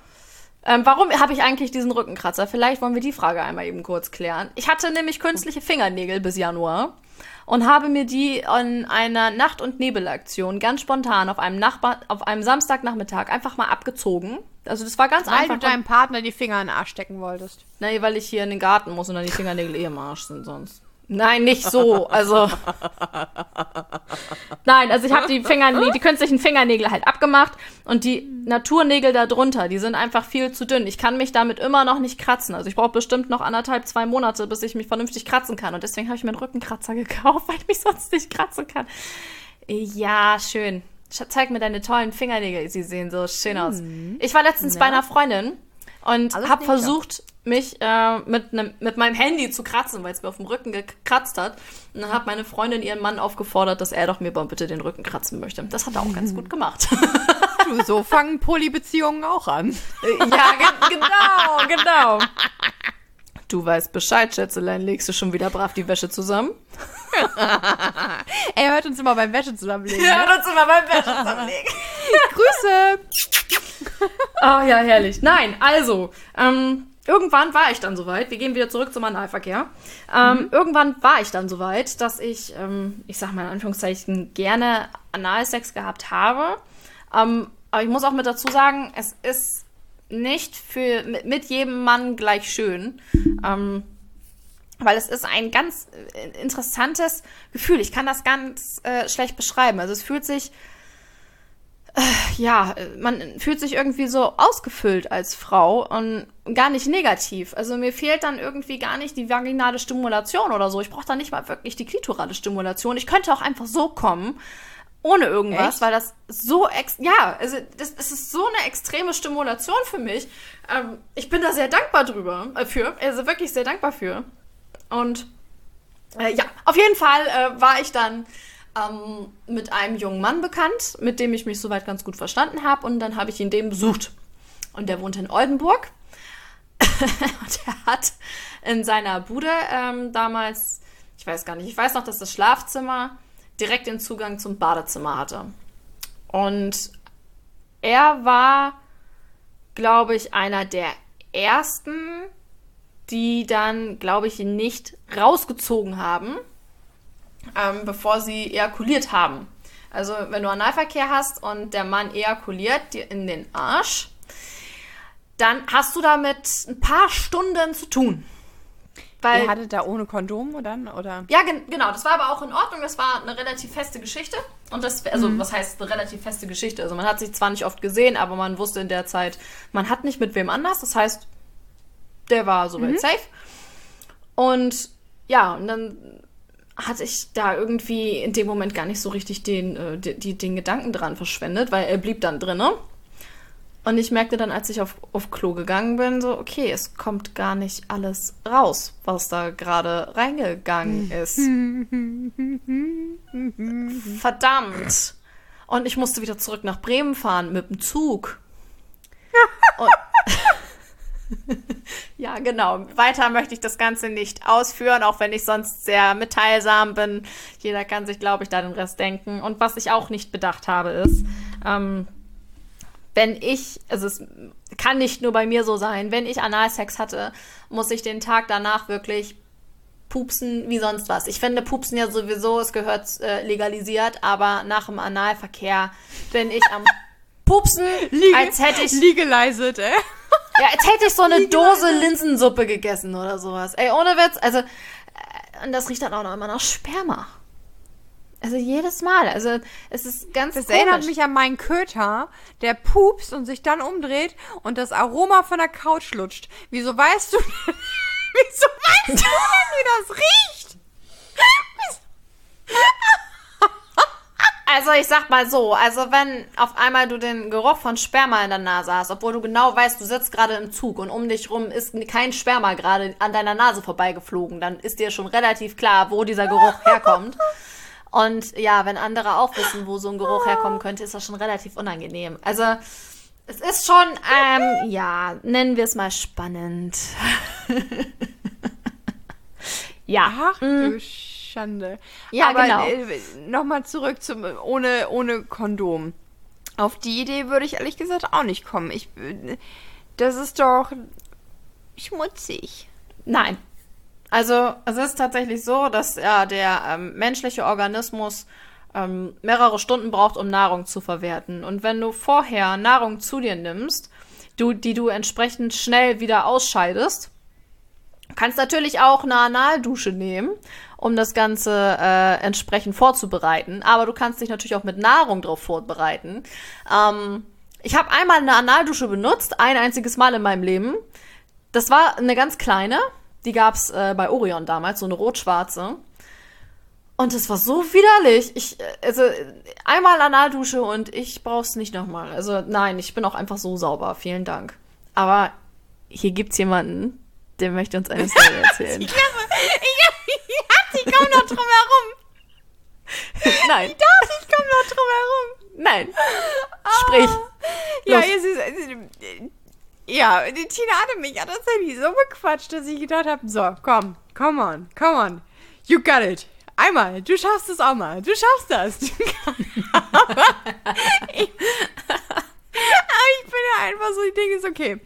A: Ähm, warum habe ich eigentlich diesen Rückenkratzer? Vielleicht wollen wir die Frage einmal eben kurz klären. Ich hatte nämlich künstliche Fingernägel bis Januar und habe mir die in einer Nacht- und Nebelaktion ganz spontan auf einem Nachbar auf einem Samstagnachmittag einfach mal abgezogen. Also das war ganz
B: Weil
A: einfach.
B: du deinem Partner die Finger in den Arsch stecken wolltest.
A: Nee, weil ich hier in den Garten muss und dann die Fingernägel eh im Arsch sind sonst. Nein, nicht so. Also. Nein, also ich habe die Fingernägel, die künstlichen Fingernägel halt abgemacht und die Naturnägel da drunter, die sind einfach viel zu dünn. Ich kann mich damit immer noch nicht kratzen. Also ich brauche bestimmt noch anderthalb, zwei Monate, bis ich mich vernünftig kratzen kann. Und deswegen habe ich mir einen Rückenkratzer gekauft, weil ich mich sonst nicht kratzen kann. Ja, schön. Sch- Zeig mir deine tollen Fingernägel. Sie sehen so schön aus. Ich war letztens bei einer Freundin und habe versucht, mich äh, mit, nem, mit meinem Handy zu kratzen, weil es mir auf dem Rücken gekratzt hat. Und dann hat meine Freundin ihren Mann aufgefordert, dass er doch mir bitte den Rücken kratzen möchte. Das hat er auch ganz gut gemacht.
B: Du, so fangen Polybeziehungen auch an.
A: ja, ge genau, genau. Du weißt Bescheid, Schätzelein. Legst du schon wieder brav die Wäsche zusammen?
B: Er hört uns immer beim Wäsche zusammenlegen.
A: Ja,
B: ne?
A: uns immer beim Wäsche zusammenlegen.
B: Grüße.
A: Oh ja, herrlich. Nein, also, ähm, irgendwann war ich dann soweit. Wir gehen wieder zurück zum Analverkehr. Ähm, Irgendwann war ich dann soweit, dass ich, ähm, ich sag mal in Anführungszeichen, gerne Analsex gehabt habe. Ähm, aber ich muss auch mit dazu sagen, es ist nicht für mit, mit jedem Mann gleich schön. Ähm, weil es ist ein ganz äh, interessantes Gefühl. Ich kann das ganz äh, schlecht beschreiben. Also es fühlt sich ja, äh, man fühlt sich irgendwie so ausgefüllt als Frau und gar nicht negativ. Also mir fehlt dann irgendwie gar nicht die vaginale Stimulation oder so. Ich brauche da nicht mal wirklich die klitorale Stimulation. Ich könnte auch einfach so kommen. ohne irgendwas,
B: Echt?
A: weil das so ex ja, also das, das ist so eine extreme Stimulation für mich. Ähm, ich bin da sehr dankbar drüber äh, für, also wirklich sehr dankbar für. Und äh, ja, auf jeden Fall äh, war ich dann ähm, mit einem jungen Mann bekannt, mit dem ich mich soweit ganz gut verstanden habe und dann habe ich ihn dem besucht. Und der wohnt in Oldenburg. und er hat in seiner Bude ähm, damals, ich weiß gar nicht, ich weiß noch, dass das Schlafzimmer direkt den Zugang zum Badezimmer hatte. Und er war, glaube ich, einer der ersten, die dann, glaube ich, ihn nicht rausgezogen haben, ähm, bevor sie ejakuliert haben. Also, wenn du Analverkehr hast und der Mann ejakuliert dir in den Arsch, dann hast du damit ein paar Stunden zu tun. Weil
B: Ihr hattet da ohne Kondom oder? oder?
A: ja, gen genau. Das war aber auch in Ordnung. Das war eine relativ feste Geschichte. Und das, also, was heißt eine relativ feste Geschichte? Also, man hat sich zwar nicht oft gesehen, aber man wusste in der Zeit, man hat nicht mit wem anders. Das heißt, der war soweit safe. Und ja, und dann hatte ich da irgendwie in dem Moment gar nicht so richtig den, äh, die, die, den Gedanken dran verschwendet, weil er blieb dann drinne. Und ich merkte dann, als ich auf, auf Klo gegangen bin, so, okay, es kommt gar nicht alles raus, was da gerade reingegangen ist. Verdammt. Und ich musste wieder zurück nach Bremen fahren mit dem Zug. Und ja, genau. Weiter möchte ich das Ganze nicht ausführen, auch wenn ich sonst sehr mitteilsam bin. Jeder kann sich, glaube ich, da den Rest denken. Und was ich auch nicht bedacht habe, ist, ähm, wenn ich, also es kann nicht nur bei mir so sein, wenn ich Analsex hatte, muss ich den Tag danach wirklich pupsen wie sonst was. Ich finde Pupsen ja sowieso, es gehört äh, legalisiert, aber nach dem Analverkehr bin ich am Pupsen, als hätte ich
B: Legalized, ey.
A: Ja, als hätte ich so eine Dose Linsensuppe gegessen oder sowas. Ey, ohne Witz. Also, äh, und das riecht dann auch noch immer nach Sperma. Also jedes Mal. Also, es ist ganz
B: Das
A: komisch.
B: erinnert mich an meinen Köter, der pupst und sich dann umdreht und das Aroma von der Couch lutscht. Wieso weißt du denn, wieso weißt du denn, wie das riecht?
A: Also ich sag mal so, also wenn auf einmal du den Geruch von Sperma in der Nase hast, obwohl du genau weißt, du sitzt gerade im Zug und um dich rum ist kein Sperma gerade an deiner Nase vorbeigeflogen, dann ist dir schon relativ klar, wo dieser Geruch herkommt. Und ja, wenn andere auch wissen, wo so ein Geruch herkommen könnte, ist das schon relativ unangenehm. Also es ist schon, ähm, ja, nennen wir es mal spannend. ja.
B: Ach du Schande.
A: Ja,
B: Aber
A: genau.
B: äh, nochmal zurück zum ohne, ohne Kondom. Auf die Idee würde ich ehrlich gesagt auch nicht kommen. Ich, äh, das ist doch schmutzig.
A: Nein. Also es ist tatsächlich so, dass ja, der ähm, menschliche Organismus ähm, mehrere Stunden braucht, um Nahrung zu verwerten. Und wenn du vorher Nahrung zu dir nimmst, du, die du entsprechend schnell wieder ausscheidest, kannst natürlich auch eine Analdusche nehmen, um das Ganze äh, entsprechend vorzubereiten. Aber du kannst dich natürlich auch mit Nahrung darauf vorbereiten. Ähm, ich habe einmal eine Analdusche benutzt, ein einziges Mal in meinem Leben. Das war eine ganz kleine. Die gab's äh, bei Orion damals, so eine rot-schwarze. Und es war so widerlich. Ich, äh, also, einmal Analdusche und ich brauch's nicht nochmal. Also, nein, ich bin auch einfach so sauber. Vielen Dank. Aber hier gibt's jemanden, der möchte uns eine Story erzählen.
B: Ich, ich, ich komme noch drum herum.
A: nein,
B: Doch, ich komme noch drum herum.
A: nein. Sprich.
B: Ja, es ist, es ist, ja, die Tina hatte mich ja tatsächlich so bequatscht, dass ich gedacht habe, so, komm, come on, come on, you got it. Einmal, du schaffst es auch mal, du schaffst das. aber, ich, aber ich bin ja einfach so, ich denke, ist okay.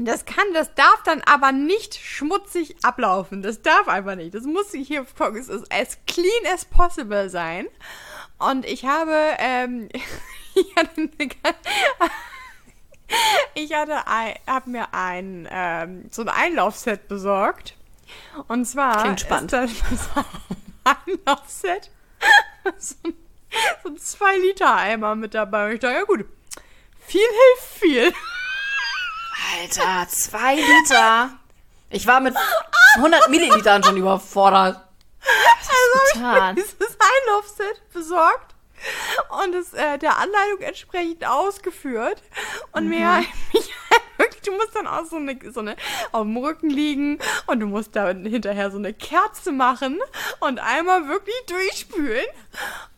B: Das kann, das darf dann aber nicht schmutzig ablaufen. Das darf einfach nicht. Das muss hier es ist as clean as possible sein. Und ich habe, ähm, ich hatte, ich hatte, ein, habe mir ein, ähm, so ein Einlaufset besorgt. Und zwar
A: Klingt spannend.
B: ist das ein Einlaufset, so ein, so ein 2 Liter Eimer mit dabei. Und ich dachte, ja gut, viel hilft viel.
A: Alter, zwei Liter. Ich war mit 100 Millilitern schon überfordert. Was
B: Also
A: getan?
B: dieses Einlaufset besorgt und es äh, der Anleitung entsprechend ausgeführt. Und mir
A: Mhm.
B: mich wirklich, du musst dann auch so eine, so eine auf dem Rücken liegen und du musst da hinterher so eine Kerze machen und einmal wirklich durchspülen.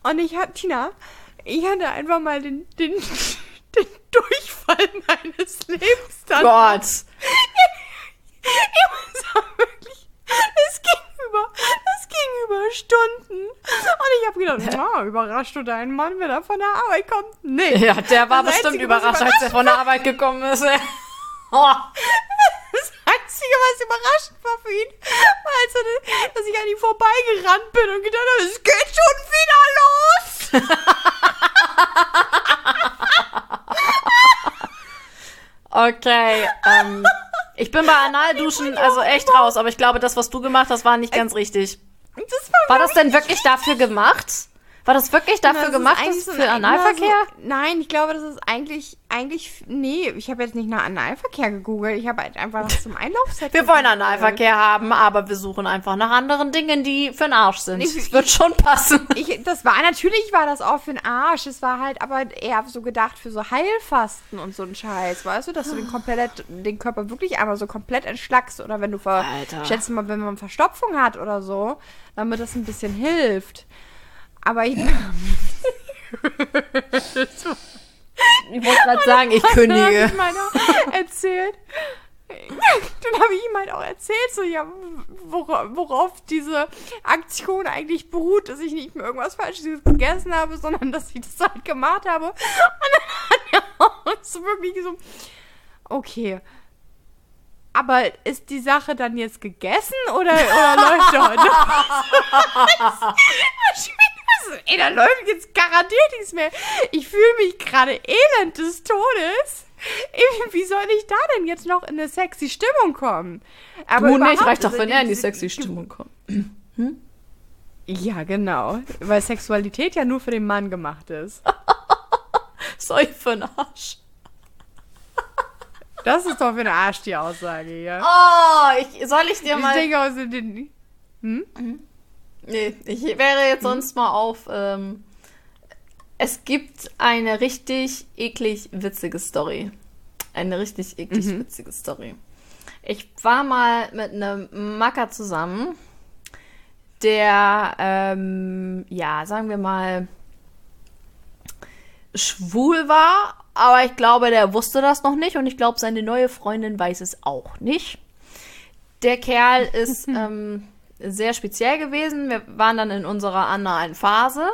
B: Und ich hatte, Tina, ich hatte einfach mal den, den, den Durchfall meines Lebens dann.
A: Gott.
B: Es war wirklich, es ging über, es ging über Stunden. Und ich habe gedacht, wow, überrascht du deinen Mann, wenn er von der Arbeit kommt? Nee.
A: Ja, der war
B: Das
A: bestimmt
B: Einzige,
A: überrascht, als er von der Arbeit gekommen ist. Oh.
B: Das Einzige, was überraschend war für ihn, war, als er, dass ich an ihm vorbeigerannt bin und gedacht habe, es geht schon wieder los.
A: Okay, ähm, ich bin bei Analduschen also echt raus, aber ich glaube, das, was du gemacht hast, war nicht ganz richtig.
B: Das war,
A: War das denn wirklich dafür gemacht? War das wirklich dafür
B: Das
A: gemacht,
B: so
A: für Analverkehr?
B: So, nein, ich glaube, das ist eigentlich, eigentlich, nee, ich habe jetzt nicht nach Analverkehr gegoogelt, ich habe halt einfach nach zum Einlaufset
A: Wir wollen. Analverkehr haben, aber wir suchen einfach nach anderen Dingen, die für den Arsch sind.
B: Ich-
A: Es wird schon passen.
B: Ich, das war, natürlich war das auch für den Arsch. Es war halt aber eher so gedacht für so Heilfasten und so ein Scheiß. Weißt du, dass du den komplett, den Körper wirklich einmal so komplett entschlackst oder wenn du ver,
A: Alter.
B: schätze mal, wenn man Verstopfung hat oder so, damit das ein bisschen hilft. Aber ich,
A: Ich wollte gerade sagen, ich kündige.
B: ich erzählt. Dann habe ich ihm halt auch erzählt, so ja, wora- worauf diese Aktion eigentlich beruht, dass ich nicht mehr irgendwas Falsches gegessen habe, sondern dass ich das halt gemacht habe. Und dann hat er auch so wirklich so, okay. Aber ist die Sache dann jetzt gegessen oder, oder läuft da noch? Ey, da läuft jetzt garantiert nichts mehr. Ich fühle mich gerade elend des Todes. Wie soll ich da denn jetzt noch in eine sexy Stimmung kommen? Aber
A: Du nicht, reicht doch, wenn er in die sexy Stimmung kommt.
B: Ja, genau. Weil Sexualität ja nur für den Mann gemacht ist.
A: Soll ich für den Arsch?
B: Das ist doch für eine Arsch die Aussage, ja.
A: Oh, ich, soll ich dir
B: Ich
A: mal...
B: denke aus den.
A: Nee, ich wäre jetzt sonst mal auf. Ähm, es gibt eine richtig eklig witzige Story. Eine richtig eklig witzige Story. Ich war mal mit einem Macker zusammen, der, ähm, ja, sagen wir mal, schwul war, aber ich glaube, der wusste das noch nicht und ich glaube, seine neue Freundin weiß es auch nicht. Der Kerl ist ähm, sehr speziell gewesen. Wir waren dann in unserer analen Phase.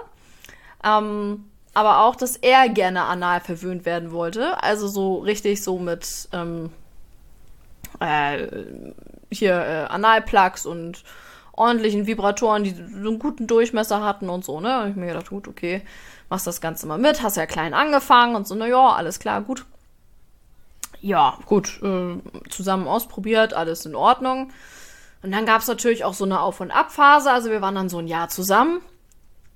A: Ähm, aber auch, dass er gerne anal verwöhnt werden wollte. Also so richtig so mit ähm, äh, hier äh, Analplugs und ordentlichen Vibratoren, die so einen guten Durchmesser hatten und so, ne? Und ich mir gedacht, gut, okay, machst das Ganze mal mit, hast ja klein angefangen und so, na ja, alles klar, gut. Ja, gut, äh, zusammen ausprobiert, alles in Ordnung. Und dann gab es natürlich auch so eine Auf- und Abphase. Also wir waren dann so ein Jahr zusammen.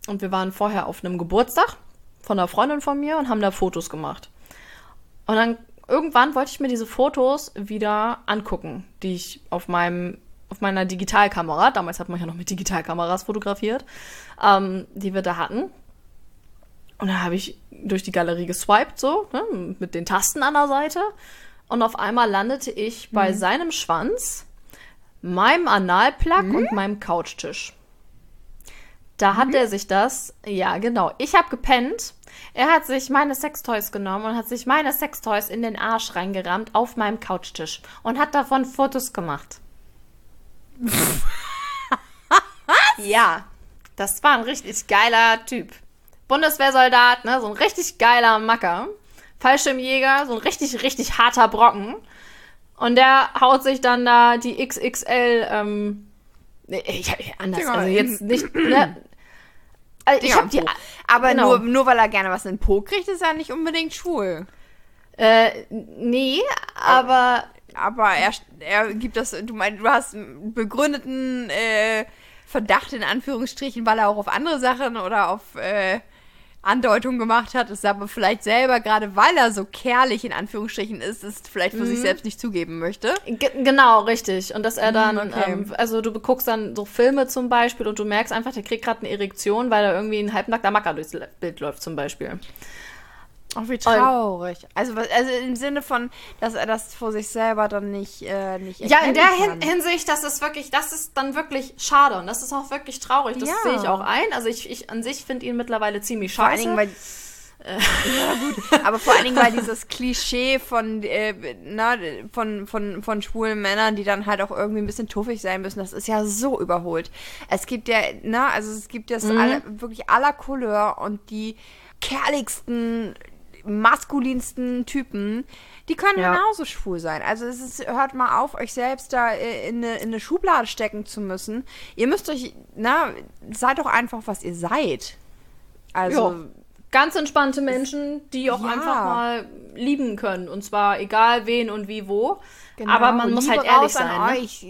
A: Und wir waren vorher auf einem Geburtstag von einer Freundin von mir und haben da Fotos gemacht. Und dann irgendwann wollte ich mir diese Fotos wieder angucken, die ich auf meinem auf meiner Digitalkamera, damals hat man ja noch mit Digitalkameras fotografiert, ähm, die wir da hatten. Und dann habe ich durch die Galerie geswiped, so, ne, mit den Tasten an der Seite. Und auf einmal landete ich bei seinem Schwanz, meinem Analplug und meinem Couchtisch. Da hat er sich das, ja genau, ich habe gepennt. Er hat sich meine Sextoys genommen und hat sich meine Sextoys in den Arsch reingerammt auf meinem Couchtisch und hat davon Fotos gemacht. ja, das war ein richtig geiler Typ. Bundeswehrsoldat, ne, so ein richtig geiler Macker. Fallschirmjäger, so ein richtig, richtig harter Brocken. Und der haut sich dann da die XXL, ähm, ich, anders, also jetzt nicht, ne, also ich hab die.
B: Aber
A: genau.
B: nur, nur weil er gerne was in den Po kriegt, ist er nicht unbedingt schwul.
A: äh, nee, aber
B: Aber er, er gibt das, du meinst, du hast einen begründeten äh, Verdacht in Anführungsstrichen, weil er auch auf andere Sachen oder auf äh, Andeutung gemacht hat, es aber vielleicht selber, gerade weil er so kerlich in Anführungsstrichen ist, es vielleicht für sich
A: Mhm.
B: selbst nicht zugeben möchte.
A: Ge genau, richtig. Und dass er dann,
B: Mm, okay.
A: ähm, also du guckst dann so Filme zum Beispiel und du merkst einfach, der kriegt gerade eine Erektion, weil da irgendwie ein halbnackter Macker durchs Bild läuft zum Beispiel.
B: Ach, wie traurig. Also, was- also im Sinne von, dass er das vor sich selber dann nicht, äh, nicht
A: Ja, in der
B: kann.
A: Hinsicht, das ist wirklich, das ist dann wirklich schade und das ist auch wirklich traurig. Das
B: Ja.
A: sehe ich auch ein. Also ich, ich an sich finde ihn mittlerweile ziemlich
B: Vor allen
A: scheiße.
B: Dingen, weil. ja, gut. Aber vor allen Dingen, weil dieses Klischee von, äh, na, von, von, von schwulen Männern, die dann halt auch irgendwie ein bisschen tuffig sein müssen, das ist ja so überholt. Es gibt ja, na, also es gibt jetzt alle, wirklich aller Couleur und die kerligsten, maskulinsten Typen, die können
A: Ja.
B: genauso schwul sein. Also es ist, hört mal auf, euch selbst da äh, in eine, in eine Schublade stecken zu müssen. Ihr müsst euch, na, seid doch einfach, was ihr seid. Also,
A: Ja. ganz entspannte Menschen, die auch
B: Ja.
A: einfach mal lieben können. Und zwar egal wen und wie wo.
B: Genau,
A: Aber man muss halt ehrlich sein.
B: An
A: Ne?
B: euch.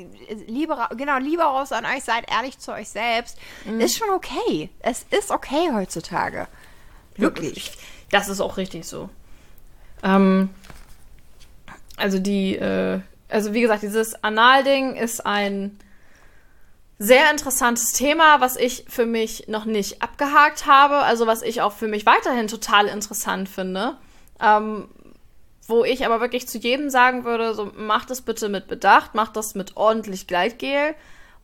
B: Liebe, genau, Liebe raus an euch, seid ehrlich zu euch selbst.
A: Mhm.
B: Ist schon okay. Es ist okay heutzutage. Wirklich.
A: Das ist auch richtig so. Ähm, also die, äh, also wie gesagt, dieses Anal-Ding ist ein sehr interessantes Thema, was ich für mich noch nicht abgehakt habe, also was ich auch für mich weiterhin total interessant finde. Ähm, wo ich aber wirklich zu jedem sagen würde, so macht es bitte mit Bedacht, macht das mit ordentlich Gleitgel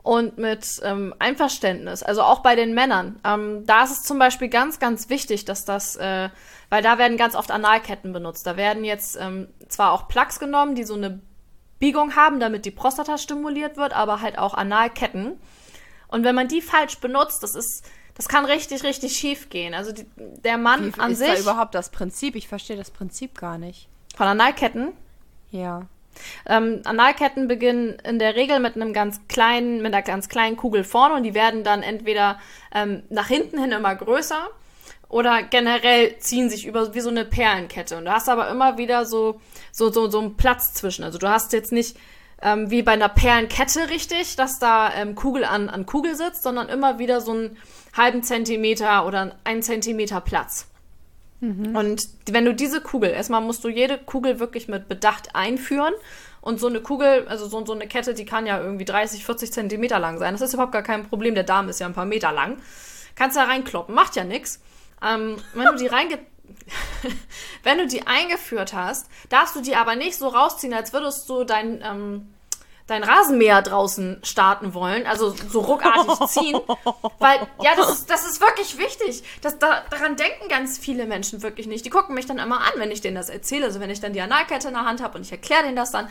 A: und mit ähm, Einverständnis. Also auch bei den Männern. Ähm, da ist es zum Beispiel ganz, ganz wichtig, dass das, äh, weil da werden ganz oft Analketten benutzt. Da werden jetzt ähm, zwar auch Plugs genommen, die so eine Biegung haben, damit die Prostata stimuliert wird, aber halt auch Analketten. Und wenn man die falsch benutzt, das ist, das kann richtig, richtig schief gehen. Also die, der Mann
B: Wie
A: an
B: ist
A: sich
B: da überhaupt das Prinzip? Ich verstehe das Prinzip gar nicht.
A: von Analketten
B: Ja.
A: Ähm, Analketten beginnen in der Regel mit einem ganz kleinen, mit einer ganz kleinen Kugel vorne und die werden dann entweder ähm, nach hinten hin immer größer oder generell ziehen sich über wie so eine Perlenkette. Und du hast aber immer wieder so, so, so, so einen Platz zwischen. Also du hast jetzt nicht ähm, wie bei einer Perlenkette richtig, dass da ähm, Kugel an, an Kugel sitzt, sondern immer wieder so einen halben Zentimeter oder einen Zentimeter Platz. Und wenn du diese Kugel, erstmal musst du jede Kugel wirklich mit Bedacht einführen. Und so eine Kugel, also so, so eine Kette, die kann ja irgendwie 30, 40 Zentimeter lang sein. Das ist überhaupt gar kein Problem. Der Darm ist ja ein paar Meter lang. Kannst da reinkloppen, macht ja nichts. Ähm, wenn du die reinge wenn du die eingeführt hast, darfst du die aber nicht so rausziehen, als würdest du dein, ähm, dein Rasenmäher draußen starten wollen, also so ruckartig ziehen, weil ja, das ist, das ist wirklich wichtig. Das, da, daran denken ganz viele Menschen wirklich nicht. Die gucken mich dann immer an, wenn ich denen das erzähle. Also wenn ich dann die Analkette in der Hand habe und ich erkläre denen das dann,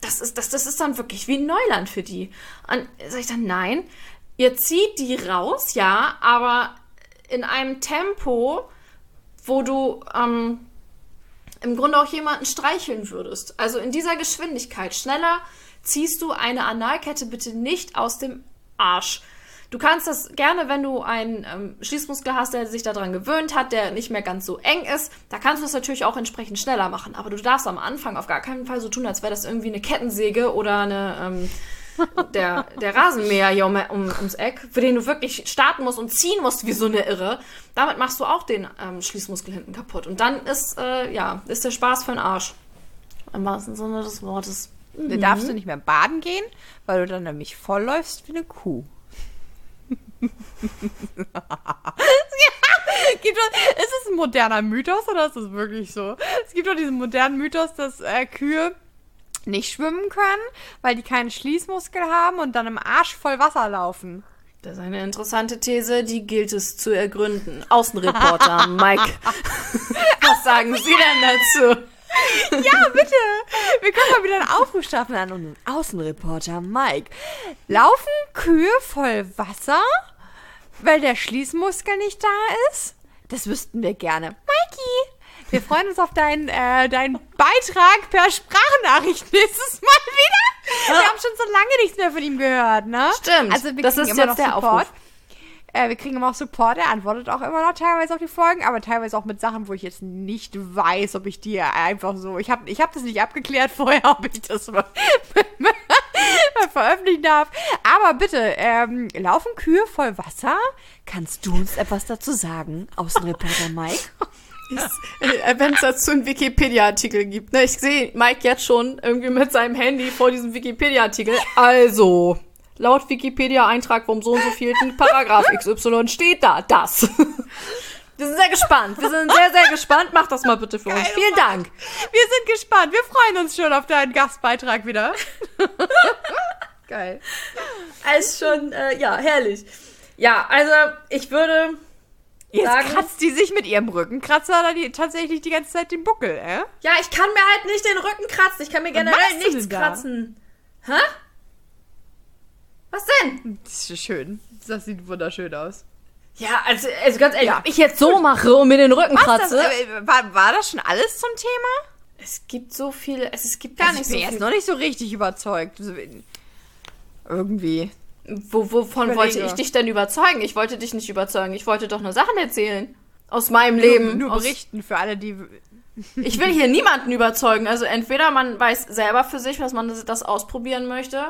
A: das ist, das, das ist dann wirklich wie Neuland für die. Und sag ich dann, nein, ihr zieht die raus, ja, aber in einem Tempo, wo du ähm, im Grunde auch jemanden streicheln würdest. Also in dieser Geschwindigkeit. Schneller ziehst du eine Analkette bitte nicht aus dem Arsch. Du kannst das gerne, wenn du einen ähm, Schließmuskel hast, der sich daran gewöhnt hat, der nicht mehr ganz so eng ist, da kannst du es natürlich auch entsprechend schneller machen. Aber du darfst am Anfang auf gar keinen Fall so tun, als wäre das irgendwie eine Kettensäge oder eine, ähm, der, der Rasenmäher hier um, um, ums Eck, für den du wirklich starten musst und ziehen musst wie so eine Irre. Damit machst du auch den ähm, Schließmuskel hinten kaputt. Und dann ist, äh, ja, ist der Spaß für den Arsch. Im wahrsten Sinne des Wortes.
B: Da darfst du nicht mehr baden gehen, weil du dann nämlich vollläufst wie eine Kuh. gibt doch, ist es ein moderner Mythos oder ist es wirklich so? Es gibt doch diesen modernen Mythos, dass äh, Kühe nicht schwimmen können, weil die keinen Schließmuskel haben und dann im Arsch voll Wasser laufen.
A: Das ist eine interessante These, die gilt es zu ergründen. Außenreporter Mike. Was sagen Sie denn dazu?
B: Ja, bitte. Wir können mal wieder einen Aufruf starten an unseren Außenreporter Mike. Laufen Kühe voll Wasser, weil der Schließmuskel nicht da ist? Das wüssten wir gerne. Mikey, wir freuen uns auf deinen äh, deinen Beitrag per Sprachnachricht nächstes Mal wieder. Wir haben schon so lange nichts mehr von ihm gehört, ne?
A: Stimmt.
B: Also wir
A: Das
B: kriegen
A: ist
B: immer
A: jetzt
B: noch
A: der
B: Support.
A: Aufruf.
B: Äh, wir kriegen immer auch Support, er antwortet auch immer noch teilweise auf die Folgen, aber teilweise auch mit Sachen, wo ich jetzt nicht weiß, ob ich die einfach so. Ich habe ich hab das nicht abgeklärt vorher, ob ich das mal veröffentlichen darf. Aber bitte, ähm, laufen Kühe voll Wasser? Kannst du uns etwas dazu sagen, Außenreporter Mike?
A: Äh, Wenn es dazu einen Wikipedia-Artikel gibt. Ne? Ich sehe Mike jetzt schon irgendwie mit seinem Handy vor diesem Wikipedia-Artikel. Also, laut Wikipedia-Eintrag vom so und so vielten Paragraph XY steht da das. Wir sind sehr gespannt. Wir sind sehr, sehr gespannt. Mach das mal bitte für uns. Vielen Dank.
B: Wir sind gespannt. Wir freuen uns schon auf deinen Gastbeitrag wieder. Geil.
A: Ist schon, äh, ja, herrlich. Ja, also ich würde
B: Jetzt
A: sagen,
B: kratzt die sich mit ihrem Rückenkratzer da die, tatsächlich die ganze Zeit den Buckel, äh?
A: ja, ich kann mir halt nicht den Rücken kratzen. Ich kann mir generell nichts kratzen. Hä? Was denn?
B: Das ist schön. Das sieht wunderschön aus.
A: Ja, also, also ganz ehrlich,
B: Ja.
A: ob ich jetzt so mache und mir den Rücken
B: Was, das,
A: kratze.
B: äh, war, war das schon alles zum Thema?
A: es gibt so viele, es, es gibt gar
B: Also
A: nicht
B: ich bin
A: so
B: jetzt
A: viel.
B: noch nicht so richtig überzeugt. So, Irgendwie.
A: Wo, wovon
B: Überlege.
A: wollte ich dich denn überzeugen? Ich wollte dich nicht überzeugen. Ich wollte doch nur Sachen erzählen. Aus meinem Leben.
B: Nur berichten für alle, die.
A: Ich will hier niemanden überzeugen. Also entweder man weiß selber für sich, dass man das ausprobieren möchte.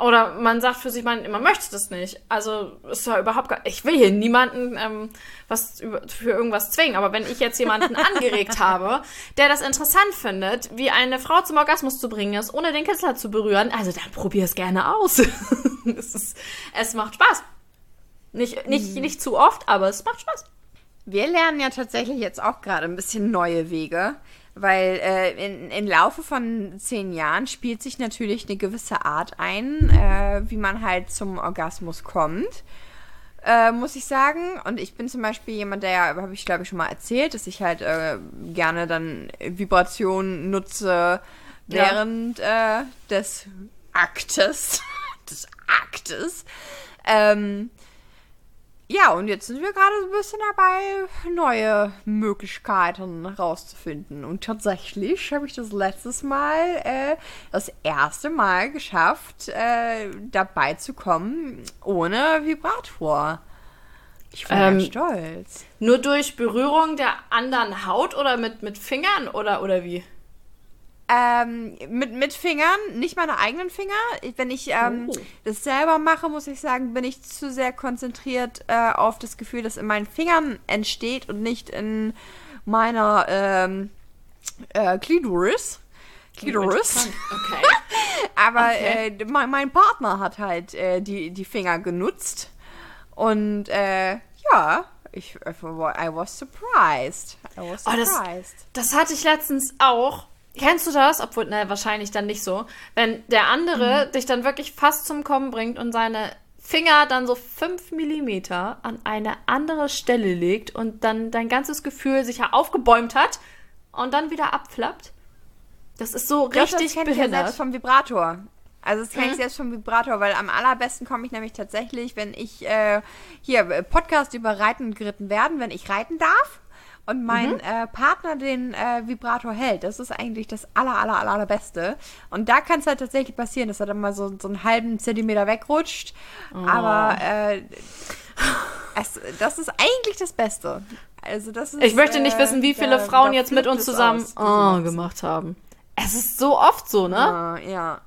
A: Oder man sagt für sich, man, man möchte das nicht. Also ist ja überhaupt gar. Ich will hier niemanden ähm, was über, für irgendwas zwingen. Aber wenn ich jetzt jemanden angeregt habe, der das interessant findet, wie eine Frau zum Orgasmus zu bringen ist, ohne den Kitzler zu berühren, also dann probier es gerne aus. es, ist, es macht Spaß. Nicht, nicht, nicht zu oft, aber es macht Spaß.
B: Wir lernen ja tatsächlich jetzt auch gerade ein bisschen neue Wege, weil äh, in, im Laufe von zehn Jahren spielt sich natürlich eine gewisse Art ein, äh, wie man halt zum Orgasmus kommt. Äh, muss ich sagen. Und ich bin zum Beispiel jemand, der, habe ich glaube ich schon mal erzählt, dass ich halt äh, gerne dann Vibrationen nutze während äh, des Aktes. des Aktes. Ähm, ja, und jetzt sind wir gerade so ein bisschen dabei, neue Möglichkeiten rauszufinden. Und tatsächlich habe ich das letztes Mal, äh, das erste Mal geschafft, äh, dabei zu kommen ohne Vibrator. Ich war
A: Ähm,
B: stolz.
A: Nur durch Berührung der anderen Haut oder mit, mit Fingern oder, oder wie?
B: Ähm, mit, mit Fingern, nicht meine eigenen Finger. Wenn ich ähm,
A: Oh.
B: das selber mache, muss ich sagen, bin ich zu sehr konzentriert äh, auf das Gefühl, das in meinen Fingern entsteht und nicht in meiner ähm, äh, Clitoris. Clitoris.
A: Okay.
B: Aber
A: Okay.
B: äh, mein, mein Partner hat halt äh, die, die Finger genutzt. Und äh, ja, ich, I was surprised. I was
A: Oh, das-
B: surprised.
A: Das hatte ich letztens auch. Kennst du das? Obwohl, ne, wahrscheinlich dann nicht so. Wenn der andere
B: Mhm.
A: dich dann wirklich fast zum Kommen bringt und seine Finger dann so fünf Millimeter an eine andere Stelle legt und dann dein ganzes Gefühl sich ja aufgebäumt hat und dann wieder abflappt. Das ist so
B: Das-
A: richtig
B: das kenne ich ja
A: behindert.
B: selbst vom Vibrator. Also das kenne
A: Mhm.
B: ich selbst vom Vibrator, weil am allerbesten komme ich nämlich tatsächlich, wenn ich äh, hier äh, Podcast über Reiten und Geritten werden, wenn ich reiten darf und mein
A: Mhm.
B: äh, Partner den äh, Vibrator hält. Das ist eigentlich das aller, aller, aller, allerbeste. Und da kann es halt tatsächlich passieren, dass er dann mal so, so einen halben Zentimeter wegrutscht.
A: Oh.
B: Aber äh, es, das ist eigentlich das Beste. Also das ist,
A: Ich möchte nicht
B: äh,
A: wissen, wie viele
B: da-
A: Frauen
B: da
A: jetzt mit uns zusammen
B: aus.
A: oh, gemacht haben. Es ist so oft so, ne?
B: Ah, ja.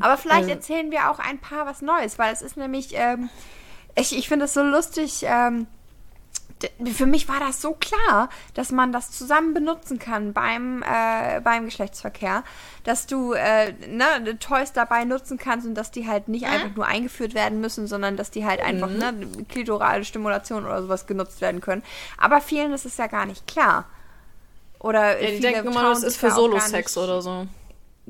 B: Aber vielleicht
A: also-
B: erzählen wir auch ein paar was Neues, weil es ist nämlich, ähm, ich, ich finde es so lustig, ähm, für mich war das so klar, dass man das zusammen benutzen kann beim, äh, beim Geschlechtsverkehr, dass du äh, ne, Toys dabei nutzen kannst und dass die halt nicht einfach nur eingeführt werden müssen, sondern dass die halt einfach ne, klitorale Stimulation oder sowas genutzt werden können. Aber vielen ist es ja gar nicht klar. Oder
A: Ja, die
B: viele
A: denken immer, das ist für Solo-Sex oder so.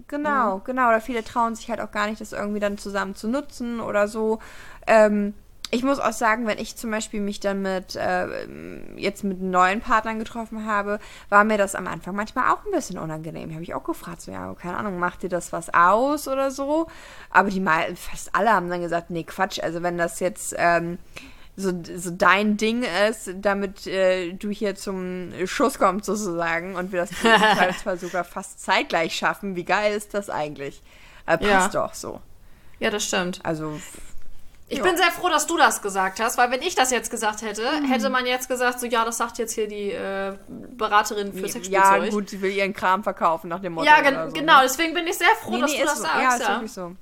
B: Genau, genau. Oder viele trauen sich halt auch gar nicht, das irgendwie dann zusammen zu nutzen oder so. Ähm, ich muss auch sagen, wenn ich zum Beispiel mich dann mit äh, jetzt mit neuen Partnern getroffen habe, war mir das am Anfang manchmal auch ein bisschen unangenehm. Habe ich auch gefragt, so ja, keine Ahnung, macht dir das was aus oder so? Aber die mal fast alle haben dann gesagt, nee, Quatsch. Also wenn das jetzt ähm, so, so dein Ding ist, damit äh, du hier zum Schuss kommst sozusagen und wir das Zweifelsfall sogar fast zeitgleich schaffen. Wie geil ist das eigentlich? Äh, passt doch so.
A: Ja, das stimmt.
B: Also
A: Ich
B: Ja.
A: bin sehr froh, dass du das gesagt hast, weil wenn ich das jetzt gesagt hätte,
B: Mhm.
A: hätte man jetzt gesagt, so ja, das sagt jetzt hier die äh, Beraterin für
B: ja
A: Sexspielzeug.
B: gut, sie will ihren Kram verkaufen nach dem Motto.
A: Ja, gen
B: so,
A: genau,
B: Ne?
A: deswegen bin ich sehr froh,
B: Nee,
A: dass
B: nee,
A: du das
B: so.
A: sagst.
B: Ja, ist
A: Ja,
B: wirklich so.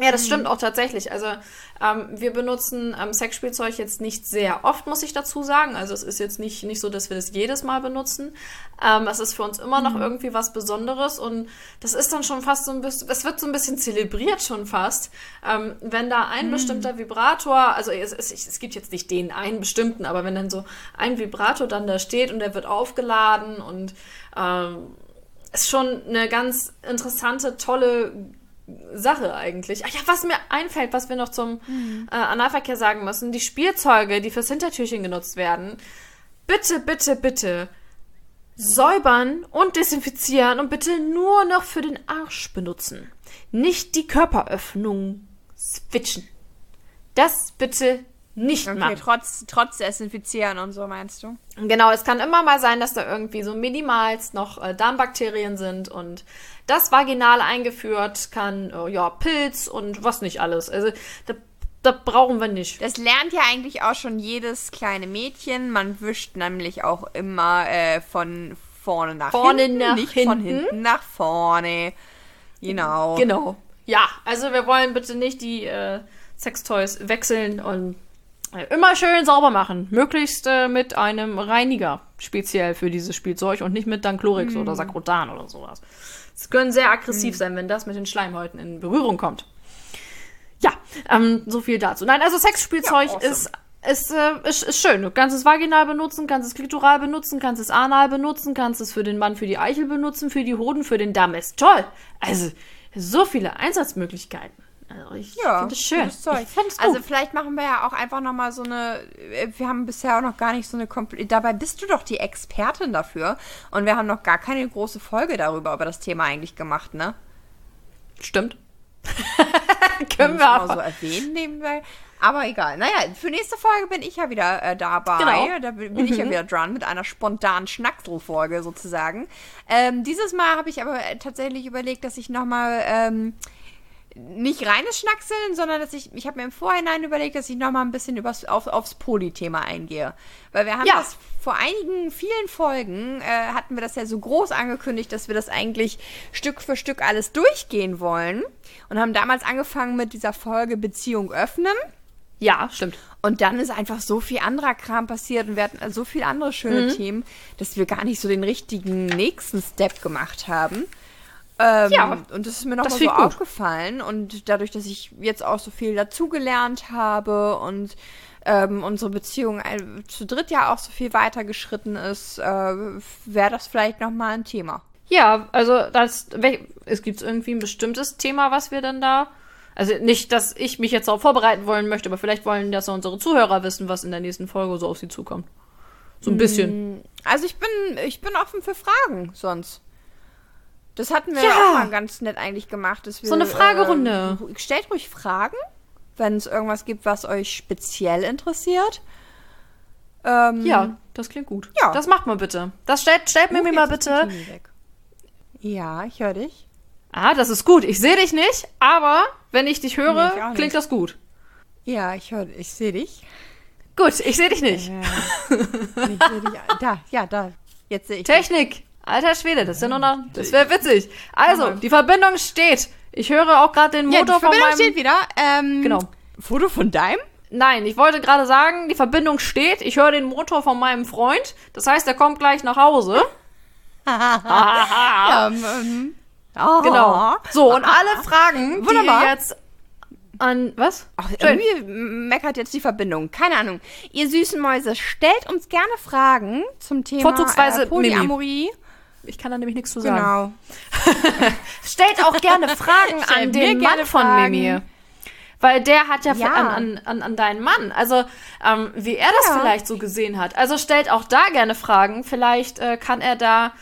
A: Ja, das stimmt auch tatsächlich. Also ähm, wir benutzen ähm, Sexspielzeug jetzt nicht sehr oft, muss ich dazu sagen. Also es ist jetzt nicht, nicht so, dass wir das jedes Mal benutzen. Ähm, es ist für uns immer noch irgendwie was Besonderes und das ist dann schon fast so ein bisschen, es wird so ein bisschen zelebriert schon fast, ähm, wenn da ein bestimmter Vibrator, also es, es, es gibt jetzt nicht den einen bestimmten, aber wenn dann so ein Vibrator dann da steht und der wird aufgeladen und ähm, ist schon eine ganz interessante, tolle Sache eigentlich. Ach ja, was mir einfällt, was wir noch zum äh, Analverkehr sagen müssen, die Spielzeuge, die fürs Hintertürchen genutzt werden, bitte, bitte, bitte säubern und desinfizieren und bitte nur noch für den Arsch benutzen. Nicht die Körperöffnung switchen. Das bitte nicht
B: Okay,
A: machen.
B: trotz, trotz Desinfizieren und so, meinst du?
A: Genau, es kann immer mal sein, dass da irgendwie so minimals noch äh, Darmbakterien sind und das vaginal eingeführt kann, äh, ja, Pilz und was nicht alles. Also, da, da brauchen wir nicht.
B: Das lernt ja eigentlich auch schon jedes kleine Mädchen. Man wischt nämlich auch immer äh, von vorne nach
A: Vorne
B: hinten,
A: nach
B: nicht von
A: hinten.
B: hinten nach vorne. Genau.
A: Genau. Ja, also wir wollen bitte nicht die äh, Sextoys wechseln und immer schön sauber machen. Möglichst äh, mit einem Reiniger, speziell für dieses Spielzeug und nicht mit Danchlorix oder Sakrotan oder sowas. Es können sehr aggressiv sein, wenn das mit den Schleimhäuten in Berührung kommt. Ja, ähm, so viel dazu. Nein, also Sexspielzeug
B: Ja, awesome.
A: ist, ist, äh, ist, ist schön. Du kannst es vaginal benutzen, kannst es klitoral benutzen, kannst es anal benutzen, kannst es für den Mann für die Eichel benutzen, für die Hoden, für den Darm. Ist toll. Also, so viele Einsatzmöglichkeiten. Also, ich
B: Ja,
A: finde es schön.
B: gutes Zeug. Also vielleicht machen wir ja auch einfach nochmal so eine, äh, wir haben bisher auch noch gar nicht so eine, Kompl- dabei bist du doch die Expertin dafür und wir haben noch gar keine große Folge darüber, über das Thema eigentlich gemacht, ne?
A: Stimmt. Können wir
B: mal
A: aber.
B: so erwähnen nebenbei. Aber egal. Naja, für nächste Folge bin ich ja wieder äh, dabei.
A: Genau.
B: Da bin bin ich ja wieder dran mit einer spontanen Schnackselfolge sozusagen. Ähm, dieses Mal habe ich aber äh, tatsächlich überlegt, dass ich nochmal ähm, nicht reines Schnackseln, sondern dass ich, ich habe mir im Vorhinein überlegt, dass ich nochmal ein bisschen übers, auf, aufs Poli-Thema eingehe. Weil wir haben
A: Ja.
B: das vor einigen, vielen Folgen, äh, hatten wir das ja so groß angekündigt, dass wir das eigentlich Stück für Stück alles durchgehen wollen. Und haben damals angefangen mit dieser Folge Beziehung öffnen.
A: Ja, stimmt.
B: Und dann ist einfach so viel anderer Kram passiert und wir hatten so viele andere schöne
A: Mhm.
B: Themen, dass wir gar nicht so den richtigen nächsten Step gemacht haben. Ähm,
A: Ja,
B: und das ist mir noch
A: das
B: mal so
A: gut.
B: aufgefallen. Und dadurch, dass ich jetzt auch so viel dazugelernt habe und ähm, unsere Beziehung ein- zu dritt ja auch so viel weitergeschritten ist, äh, wäre das vielleicht noch mal ein Thema.
A: Ja, also das, es gibt irgendwie ein bestimmtes Thema, was wir dann da. Also nicht, dass ich mich jetzt darauf vorbereiten wollen möchte, aber vielleicht wollen das ja unsere Zuhörer wissen, was in der nächsten Folge so auf sie zukommt. So ein bisschen.
B: Also ich bin, ich bin offen für Fragen sonst. Das hatten wir
A: Ja.
B: auch mal ganz nett eigentlich gemacht. Dass wir,
A: So eine Fragerunde.
B: Äh, stellt ruhig Fragen, wenn es irgendwas gibt, was euch speziell interessiert. Ähm,
A: Ja, das klingt gut.
B: Ja.
A: Das macht mal bitte. Das stellt, stellt mir
B: Oh,
A: mal bitte.
B: Ja, ich höre dich.
A: Ah, das ist gut. Ich sehe dich nicht, aber wenn ich dich höre,
B: Nee, ich
A: klingt das gut.
B: Ja, ich höre, ich sehe dich.
A: Gut, ich sehe dich nicht.
B: Ja. ich sehe dich. Da, ja, da. Jetzt sehe ich dich.
A: Alter Schwede, das ist ja nur noch. Das wäre witzig. Also, die Verbindung steht. Ich höre auch gerade den
B: Ja,
A: Motor
B: die
A: von
B: Verbindung
A: meinem.
B: steht wieder. Ähm,
A: Genau.
B: Foto von deinem?
A: Nein, ich wollte gerade sagen, die Verbindung steht. Ich höre den Motor von meinem Freund. Das heißt, er kommt gleich nach Hause.
B: Ja, ähm, oh.
A: Genau. So, und alle Fragen, die
B: Wunderbar.
A: ihr jetzt an. Was?
B: Ach, irgendwie meckert jetzt die Verbindung. Keine Ahnung. Ihr süßen Mäuse, stellt uns gerne Fragen zum Thema
A: Vorzugsweise
B: äh, Polyamorie.
A: Ich kann da nämlich nichts zu sagen.
B: Genau.
A: Stellt auch gerne Fragen an den Mann von
B: Fragen.
A: Mimi. Weil der hat ja,
B: Ja.
A: An, an, an, deinen Mann. Also, ähm, wie er das
B: Ja.
A: vielleicht so gesehen hat. Also stellt auch da gerne Fragen. Vielleicht äh, kann er da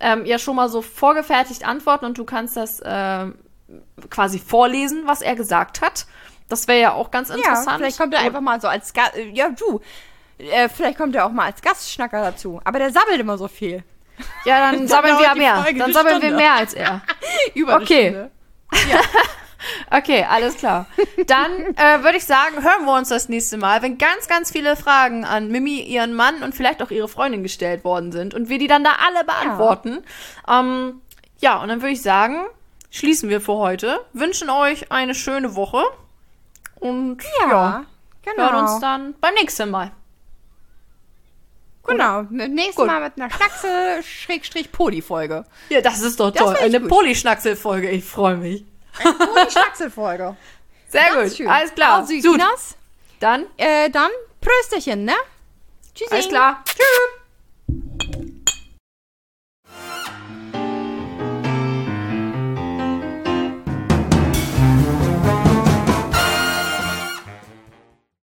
A: ähm, ja schon mal so vorgefertigt antworten und du kannst das ähm, quasi vorlesen, was er gesagt hat. Das wäre ja auch ganz
B: Ja,
A: interessant.
B: vielleicht kommt er einfach mal so als Gast. Ja, du. Äh, vielleicht kommt er auch mal als Gastschnacker dazu. Aber der sabbelt immer so viel.
A: Ja, dann sabbeln wir mehr. Dann sabbeln wir mehr als er.
B: Über
A: Okay.
B: Stunde.
A: Okay, alles klar. Dann äh, würde ich sagen, hören wir uns das nächste Mal, wenn ganz, ganz viele Fragen an Mimi, ihren Mann und vielleicht auch ihre Freundin gestellt worden sind und wir die dann da alle beantworten. Ja, ähm, ja und dann würde ich sagen, schließen wir für heute. Wünschen euch eine schöne Woche. Und
B: Ja,
A: ja,
B: genau.
A: hören uns dann beim nächsten Mal.
B: Genau. Nächstes
A: Gut.
B: Mal mit einer Schnacksel-Poli-Folge.
A: Ja, das ist doch toll. Eine
B: gut.
A: Polyschnacksel-Folge. Ich freue mich.
B: Poli-Schnacksel-Folge.
A: Sehr
B: Ganz
A: gut.
B: schön.
A: Alles klar.
B: Also,
A: gut. Dann,
B: äh, dann Prösterchen, ne? Tschüssi.
A: alles klar. Tschüss.